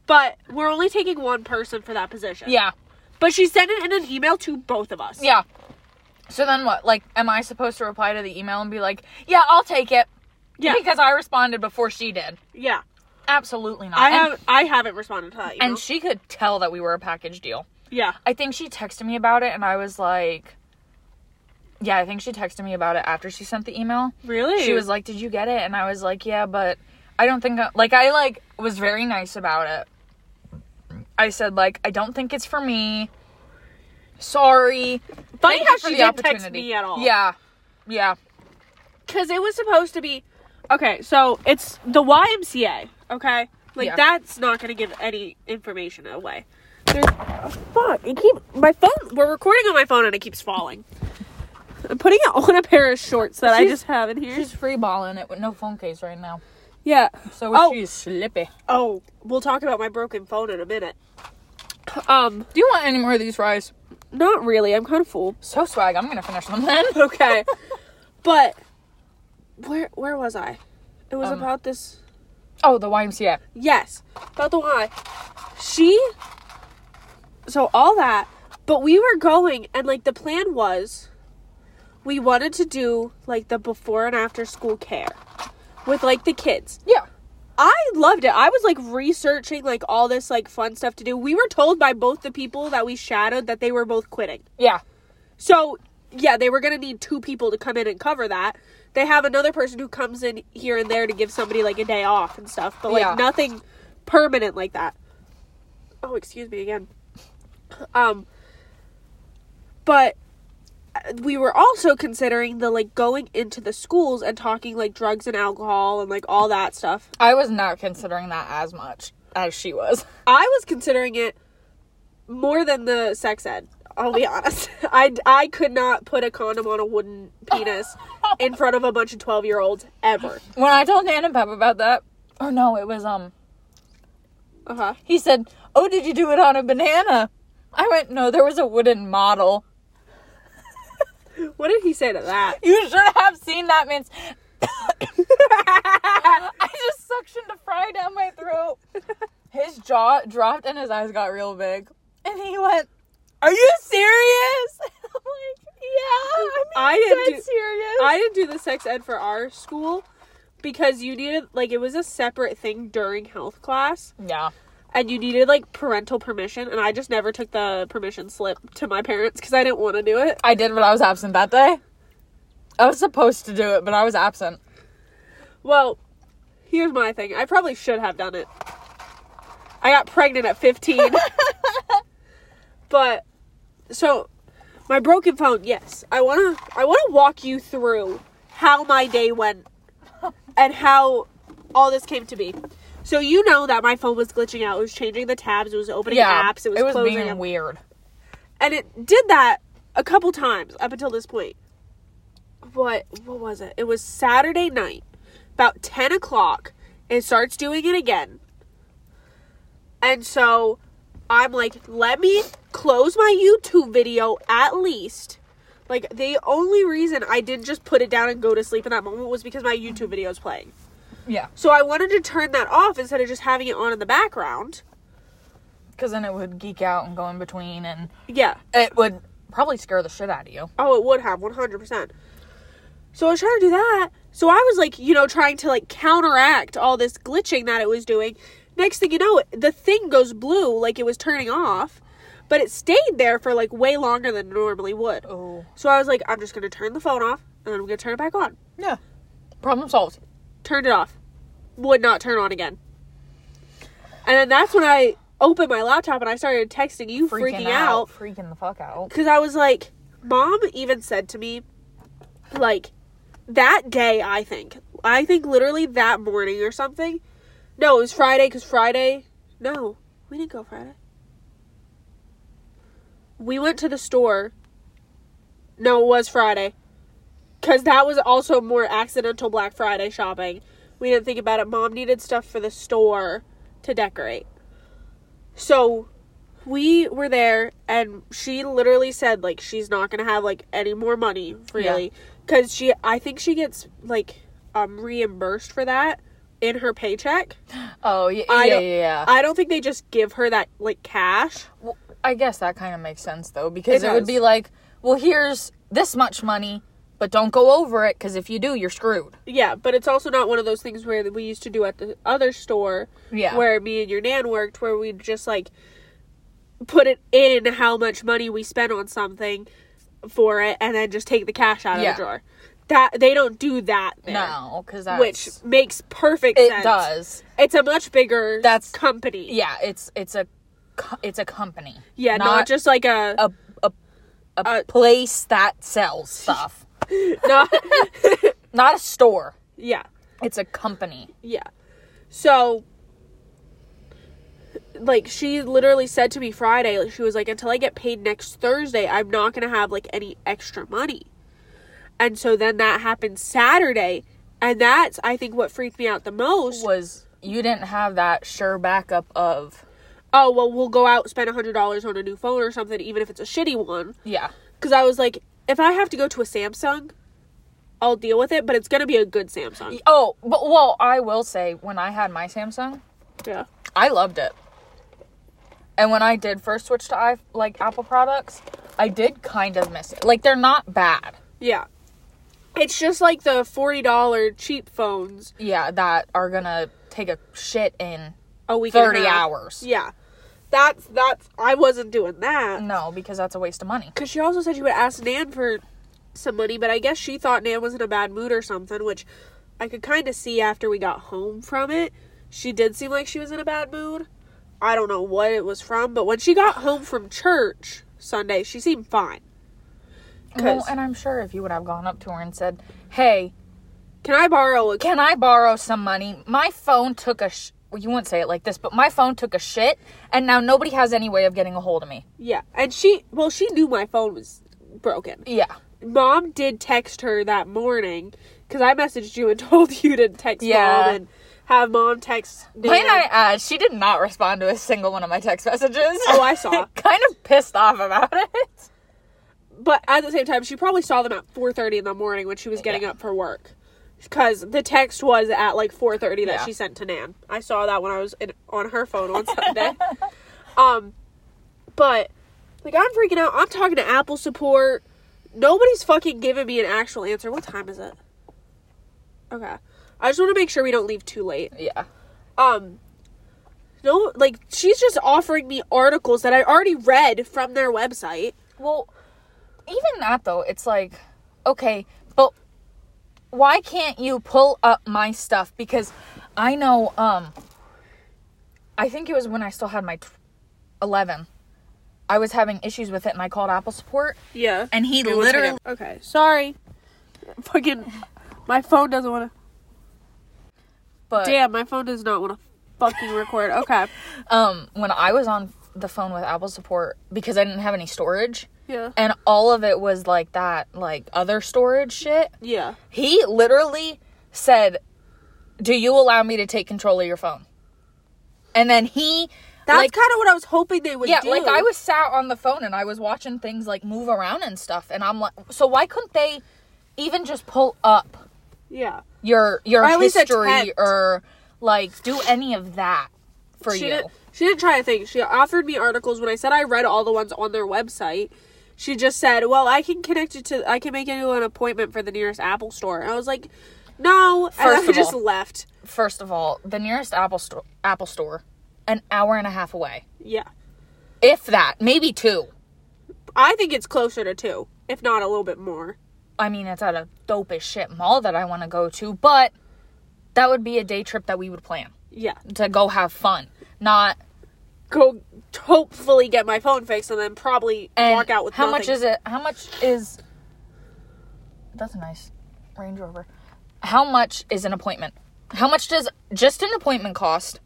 But we're only taking one person for that position. yeah But she sent it in an email to both of us. yeah so then what like am i supposed to reply to the email and be like yeah i'll take it Yeah. because i responded before she did Yeah. absolutely not I And- have I haven't responded to that email. and she could tell that we were a package deal yeah. I think she texted me about it and I was like Yeah, I think she texted me about it after she sent the email. Really? She was like, "Did you get it?" And I was like, "Yeah, but I don't think I, like I like was very nice about it." I said like, "I don't think it's for me." Sorry. Funny Thank how she didn't text me at all. Yeah. Yeah. because it was supposed to be okay so it's the ymca okay like Yeah. that's not gonna give any information away There's, oh, fuck it keep my phone we're recording on my phone and it keeps falling i'm putting it on a pair of shorts that i just have in here She's free balling it with no phone case right now. yeah So Oh. she's slippy. oh we'll talk about my broken phone in a minute um Do you want any more of these fries? Not really i'm kind of full So swag. I'm gonna finish them then. *laughs* okay *laughs* but where where was i it was Um, about this Oh, the YMCA. Yes, about the why. She. So all that, but we were going, and like the plan was, we wanted to do like the before and after school care with like the kids. Yeah. I loved it. I was like researching like all this like fun stuff to do. We were told by both the people that we shadowed that they were both quitting. Yeah. So, yeah, they were going to need two people to come in and cover that. They have another person who comes in here and there to give somebody like a day off and stuff, but like Yeah. nothing permanent like that. Oh, excuse me again. Um but we were also considering the like going into the schools and talking like drugs and alcohol and like all that stuff. I was not considering that as much as she was. *laughs* I was considering it more than the sex ed. I'll be honest. *laughs* I, I could not put a condom on a wooden penis *laughs* in front of a bunch of 12 year olds ever. When I told Dan and Pep about that, or no, it was um Uh huh. he said, "Oh, did you do it on a banana?" I went, "No, there was a wooden model." What did he say to that? You should have seen that man's *coughs* I just suctioned a fry down my throat. His jaw dropped and his eyes got real big. And he went, Are you serious? *laughs* I'm like, Yeah, I'm I didn't do- serious. I didn't do the sex ed for our school because you needed, like, it was a separate thing during health class yeah. And you needed, like, parental permission. And I just never took the permission slip to my parents because I didn't want to do it. I did, but I was absent that day. I was supposed to do it, but I was absent. Well, here's my thing. I probably should have done it. I got pregnant at 15. *laughs* but so my broken phone, yes. I want to I want to walk you through how my day went and how all this came to be. So you know that my phone was glitching out. It was changing the tabs, it was opening Yeah. apps, it was, closing It was being them. weird. And it did that a couple times up until this point. What what was it? It was Saturday night, about ten o'clock. It starts doing it again. And so I'm like, let me close my YouTube video at least. Like the only reason I didn't just put it down and go to sleep in that moment was because my YouTube video was playing. Yeah. So I wanted to turn that off instead of just having it on in the background. Because then it would geek out and go in between, and Yeah. it would probably scare the shit out of you. Oh, it would have 100%. So I was trying to do that. So I was like, you know, trying to like counteract all this glitching that it was doing. Next thing you know, the thing goes blue like it was turning off, but it stayed there for like way longer than it normally would. Oh. So I was like, I'm just going to turn the phone off and then I'm going to turn it back on. Yeah. Problem solved. Turned it off. Would not turn on again. And then that's when I opened my laptop and I started texting you freaking, out Freaking the fuck out. because I was like, mom even said to me, like, that day, I think. I think literally that morning or something. No, it was Friday because Friday. No, we didn't go Friday. We went to the store. No, it was Friday. Because that was also more accidental Black Friday shopping. We didn't think about it. Mom needed stuff for the store to decorate. So we were there and she literally said like she's not gonna have like any more money really because she i think she gets like um reimbursed for that in her paycheck Oh yeah, I yeah, don't- yeah. yeah. i don't think they just give her that like cash Well, I guess that kind of makes sense though, because It it, would be like, well, here's this much money, but don't go over it, because if you do, you're screwed. yeah but it's also not one of those things where we used to do at the other store Yeah. where me and your nan worked where we'd just like put it in how much money we spent on something for it and then just take the cash out of Yeah. the drawer that they don't do that there. no, because which makes perfect it sense. does. It's a much bigger That's- company. Yeah, it's it's a it's a company. Yeah, not, not just like a, a a a place that sells stuff, *laughs* not *laughs* not a store. yeah, It's a company. yeah. So like she literally said to me Friday, like she was like until I get paid next Thursday, I'm not going to have like any extra money. And so then that happened Saturday, and that's I think what freaked me out the most. Was you didn't have that sure backup of Oh, well we'll go out spend a $100 on a new phone or something even if it's a shitty one. yeah Cuz I was like if I have to go to a Samsung, I'll deal with it, but it's going to be a good Samsung. Oh, but well, I will say when I had my Samsung, Yeah. I loved it. And when I did first switch to i like Apple products, I did kind of miss it. Like they're not bad. Yeah. It's just like the $40 cheap phones Yeah, that are gonna take a shit in a week 30 hours. Yeah. That's that's I wasn't doing that. No, because that's a waste of money. Cuz she also said she would ask Nan for some money, but I guess she thought Nan was in a bad mood or something, which I could kind of see after we got home from it. She did seem like she was in a bad mood. I don't know what it was from, but when she got home from church Sunday, she seemed fine. Well, and I'm sure if you would have gone up to her and said, "Hey, Can I borrow a can I borrow some money? My phone took a sh- you wouldn't say it like this, but my phone took a shit, and now nobody has any way of getting a hold of me." Yeah, and she well, she knew my phone was broken. Yeah, Mom did text her that morning because I messaged you and *laughs* told you to text Yeah. mom and have mom text. Nan. might I add, she did not respond to a single one of my text messages. Oh, I saw. *laughs* kind of pissed off about it. But at the same time, she probably saw them at four thirty in the morning when she was getting Yeah. up for work. Because the text was at like four thirty that Yeah. she sent to Nan. I saw that when I was in, on her phone on *laughs* Sunday. um, but like I'm freaking out. I'm talking to Apple support. Nobody's fucking giving me an actual answer. What time is it? Okay, I just want to make sure we don't leave too late. Yeah. Um, no, like she's just offering me articles that I already read from their website. Well, even that though, it's like, okay, why can't you pull up my stuff? Because I know, um, I think it was when I still had my t- 11. I was having issues with it and I called Apple support Yeah. and he literally Okay, sorry. Fucking, my phone doesn't want to. but Damn, my phone does not want to fucking record. Okay. *laughs* um when I was on the phone with Apple support because I didn't have any storage Yeah. and all of it was like that like other storage shit. Yeah. He literally said, "Do you allow me to take control of your phone?" And then he That's like kind of what I was hoping they would yeah, do. like I was sat on the phone and I was watching things like move around and stuff and I'm like so why couldn't they even just pull up Yeah. your your Or history or like do any of that for she you? Didn't, she didn't try a thing. She offered me articles when I said I read all the ones on their website. She just said, "Well, I can connect it to. I can make you an appointment for the nearest Apple store." And I was like, "No." and First I of just all- left. First of all, the nearest Apple store Apple store an hour and a half away. Yeah. If that, maybe two. I think it's closer to two, if not a little bit more. I mean, it's at a dope as shit mall that I want to go to, but that would be a day trip that we would plan Yeah. to go have fun, not Go hopefully get my phone fixed and then probably and walk out with how nothing. much is it? How much is? That's a nice. Range Rover. How much is an appointment? How much does just an appointment cost?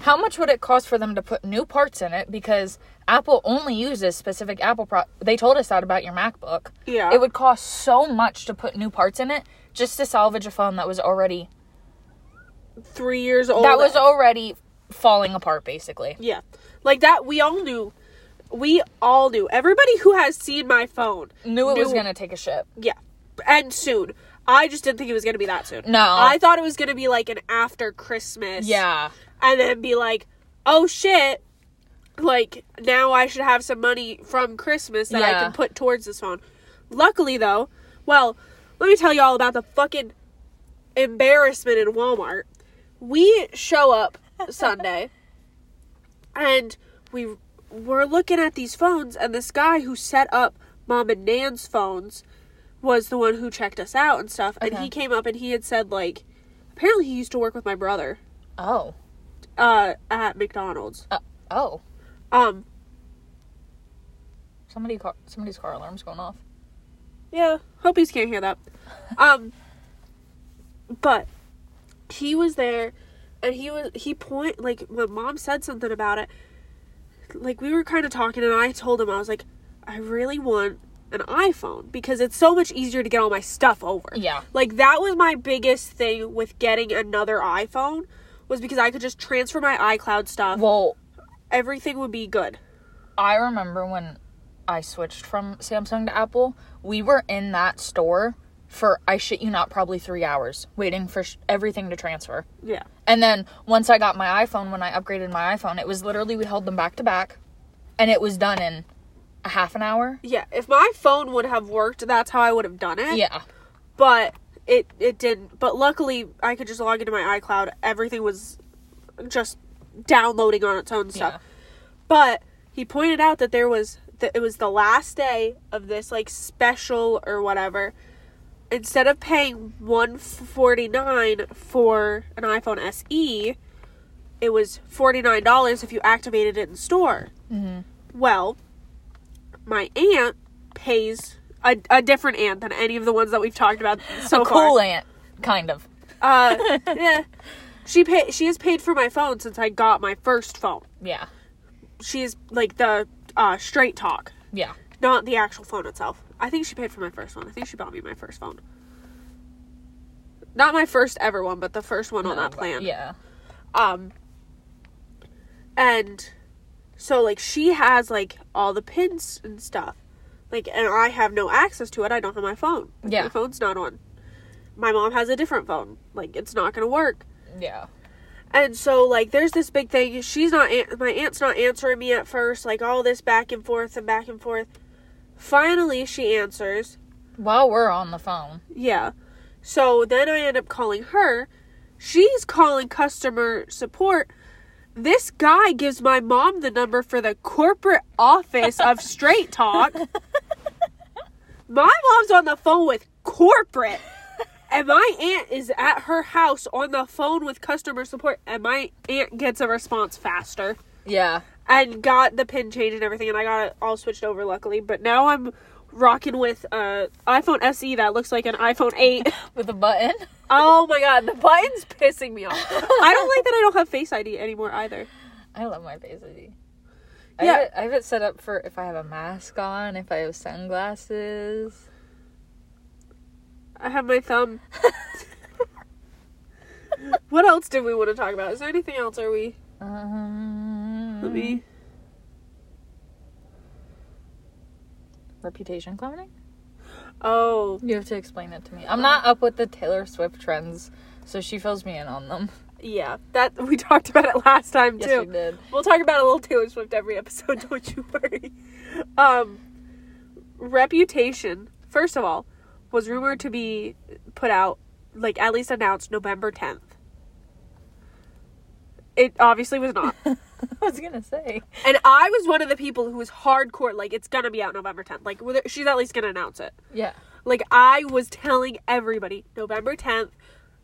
How much would it cost for them to put new parts in it? Because Apple only uses specific Apple pro. They told us that about your MacBook. Yeah. It would cost so much to put new parts in it just to salvage a phone that was already Three years old. that was already falling apart, basically. Yeah. Like that, we all knew. We all knew. Everybody who has seen my phone Knew it was gonna take a shit. Yeah. And soon. I just didn't think it was going to be that soon. No. I thought it was going to be like an after Christmas. Yeah. And then be like, oh shit. Like, now I should have some money from Christmas that I can put towards this phone. Luckily, though, well, let me tell you all about the fucking embarrassment in Walmart. We show up Sunday and we were looking at these phones, and this guy who set up mom and Nan's phones was the one who checked us out and stuff. And Okay. he came up and he had said, like, apparently he used to work with my brother Oh. uh, at McDonald's. Uh, oh. Um, Somebody car- somebody's car alarm's going off. Yeah, hope he's can't hear that. Um, but he was there, and he was he point like when mom said something about it. Like we were kind of talking, and I told him I was like, I really want an iPhone because it's so much easier to get all my stuff over. Yeah. Like that was my biggest thing with getting another iPhone was because I could just transfer my iCloud stuff. Well, Everything would be good. I remember when I switched from Samsung to Apple, we were in that store for I shit you not probably 3 hours waiting for sh- everything to transfer. Yeah. And then once I got my iPhone when I upgraded my iPhone, it was literally we held them back to back and it was done in a half an hour. Yeah, if my phone would have worked, that's how I would have done it. Yeah. but it it didn't. But luckily, I could just log into my iCloud. Everything was just downloading on its own stuff. Yeah. But he pointed out that there was that it was the last day of this like special or whatever. Instead of paying one forty nine for an iPhone SE, it was forty nine dollars if you activated it in store. Mhm. Well, my aunt pays a, a different aunt than any of the ones that we've talked about so a far. cool aunt, kind of. Uh, *laughs* yeah. She pay she has paid for my phone since I got my first phone. Yeah. She's like the uh, straight talk, Yeah. not the actual phone itself. I think she paid for my first one. I think she bought me my first phone. Not my first ever one, but the first one on that plan. Yeah. Um and so like she has like all the pins and stuff. Like and I have no access to it. I don't have my phone. Like, Yeah. My phone's not on. My mom has a different phone. Like it's not going to work. Yeah. And so like there's this big thing. She's not my aunt's not answering me at first. Like all this back and forth and back and forth. Finally she answers. While we're on the phone. Yeah. So then I end up calling her. She's calling customer support. This guy gives my mom the number for the corporate office of *laughs* Straight Talk. My mom's on the phone with corporate. And my aunt is at her house on the phone with customer support. And my aunt gets a response faster. Yeah. And got the pin change and everything. And I got it all switched over, luckily. But now I'm rocking with uh iPhone SE that looks like an iPhone 8. *laughs* With a button. Oh my god, the button's pissing me off. *laughs* I don't like that I don't have Face ID anymore either. I love my face ID. I Yeah. have, it, I have it set up for if I have a mask on, if I have sunglasses. I have my thumb. *laughs* what else did we want to talk about? Is there anything else? Are we? Um, Let me. reputation clowning. Oh, You have to explain it to me. I'm not up with the Taylor Swift trends, so she fills me in on them. yeah. That we talked about it last time Yes, too. we did. We'll talk about a little Taylor Swift every episode. *laughs* Don't you worry. Um, Reputation. First of all, was rumored to be put out, like at least announced November tenth. It obviously was not. *laughs* *laughs* I was gonna say. And I was one of the people who was hardcore, like, it's gonna be out November 10th. Like, she's at least gonna announce it. Yeah. Like, I was telling everybody, November 10th,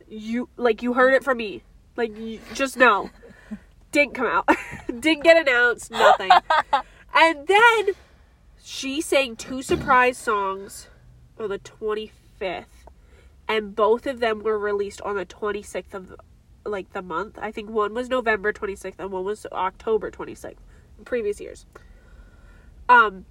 you, like, you heard it from me. Like, you, just know. *laughs* Didn't come out. *laughs* Didn't get announced, nothing. and then she sang two surprise songs on the 25th. and both of them were released on the 26th of like the month. I think one was November 26th and one was October 26th in previous years. Um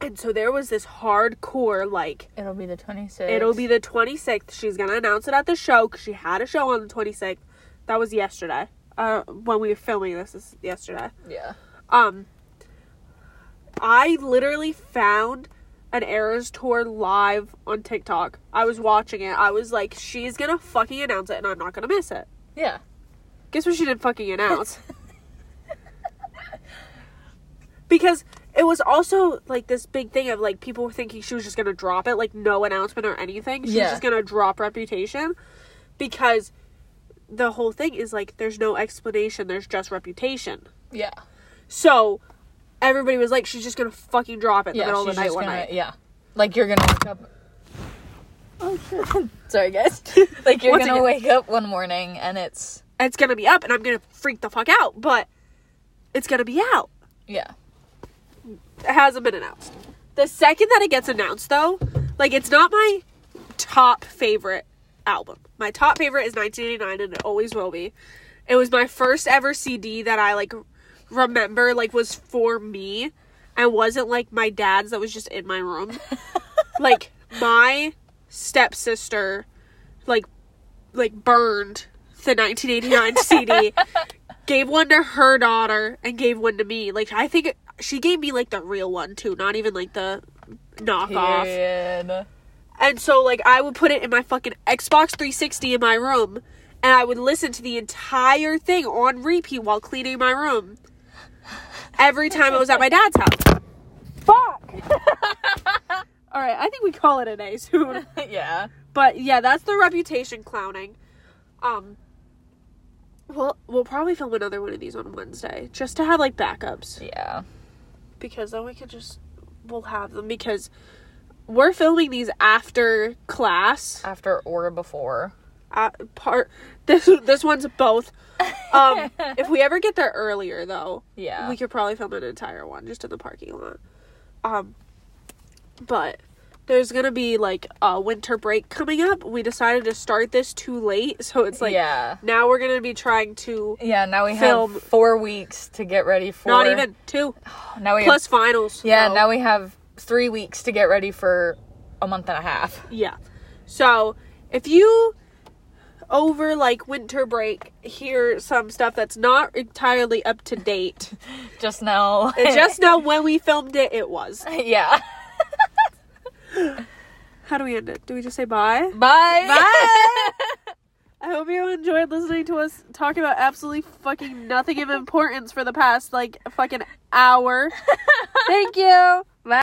and so there was this hardcore like It'll be the 26th. it'll be the 26th. She's going to announce it at the show cuz she had a show on the 26th. That was yesterday. Uh when we were filming this is yesterday. Yeah. Um, I literally found an Eras tour live on TikTok. I was watching it. I was like, she's gonna fucking announce it, and I'm not gonna miss it. Yeah. Guess what she didn't fucking announce? *laughs* because it was also like this big thing of like people were thinking she was just gonna drop it, like no announcement or anything. She's Yeah. just gonna drop reputation because the whole thing is like there's no explanation, there's just reputation. Yeah. So everybody was like, she's just gonna fucking drop it in Yeah. the middle of the night one gonna, night. Yeah. Like you're gonna wake up. Oh shit. Sorry, guys. *laughs* like you're Once gonna again- wake up one morning and it's It's gonna be up and I'm gonna freak the fuck out, but it's gonna be out. yeah. It hasn't been announced. The second that it gets announced though, like it's not my top favorite album. My top favorite is 1989 and it always will be. It was my first ever CD that I like remember like was for me and wasn't like my dad's that was just in my room. *laughs* like my stepsister like like burned the 1989 CD *laughs* gave one to her daughter and gave one to me like I think she gave me like the real one too not even like the knockoff Period. and so like I would put it in my fucking Xbox 360 in my room and I would listen to the entire thing on repeat while cleaning my room every time I was at my dad's house. Fuck. *laughs* All right, I think we call it an a day soon. *laughs* yeah. But yeah, that's the reputation clowning. Um well, we'll probably film another one of these on Wednesday just to have like backups Yeah. because then we could just we'll have them because we're filming these after class. After or before. Uh, part this this one's both. Um, *laughs* if we ever get there earlier though, Yeah. we could probably film an entire one just in the parking lot. Um, but there's gonna be like a winter break coming up. We decided to start this too late, so it's like yeah. now we're gonna be trying to Yeah, now we Film. have four weeks to get ready for not even two *sighs* now we plus have, finals. Yeah, so- now we have three weeks to get ready for a month and a half. Yeah. So if you over like winter break hear some stuff that's not entirely up to date, *laughs* Just know just *laughs* know when we filmed it, it was. Yeah. How do we end it? Do we just say bye? Bye. Bye. *laughs* I hope you enjoyed listening to us talk about absolutely fucking nothing of importance for the past like fucking hour. *laughs* Thank you.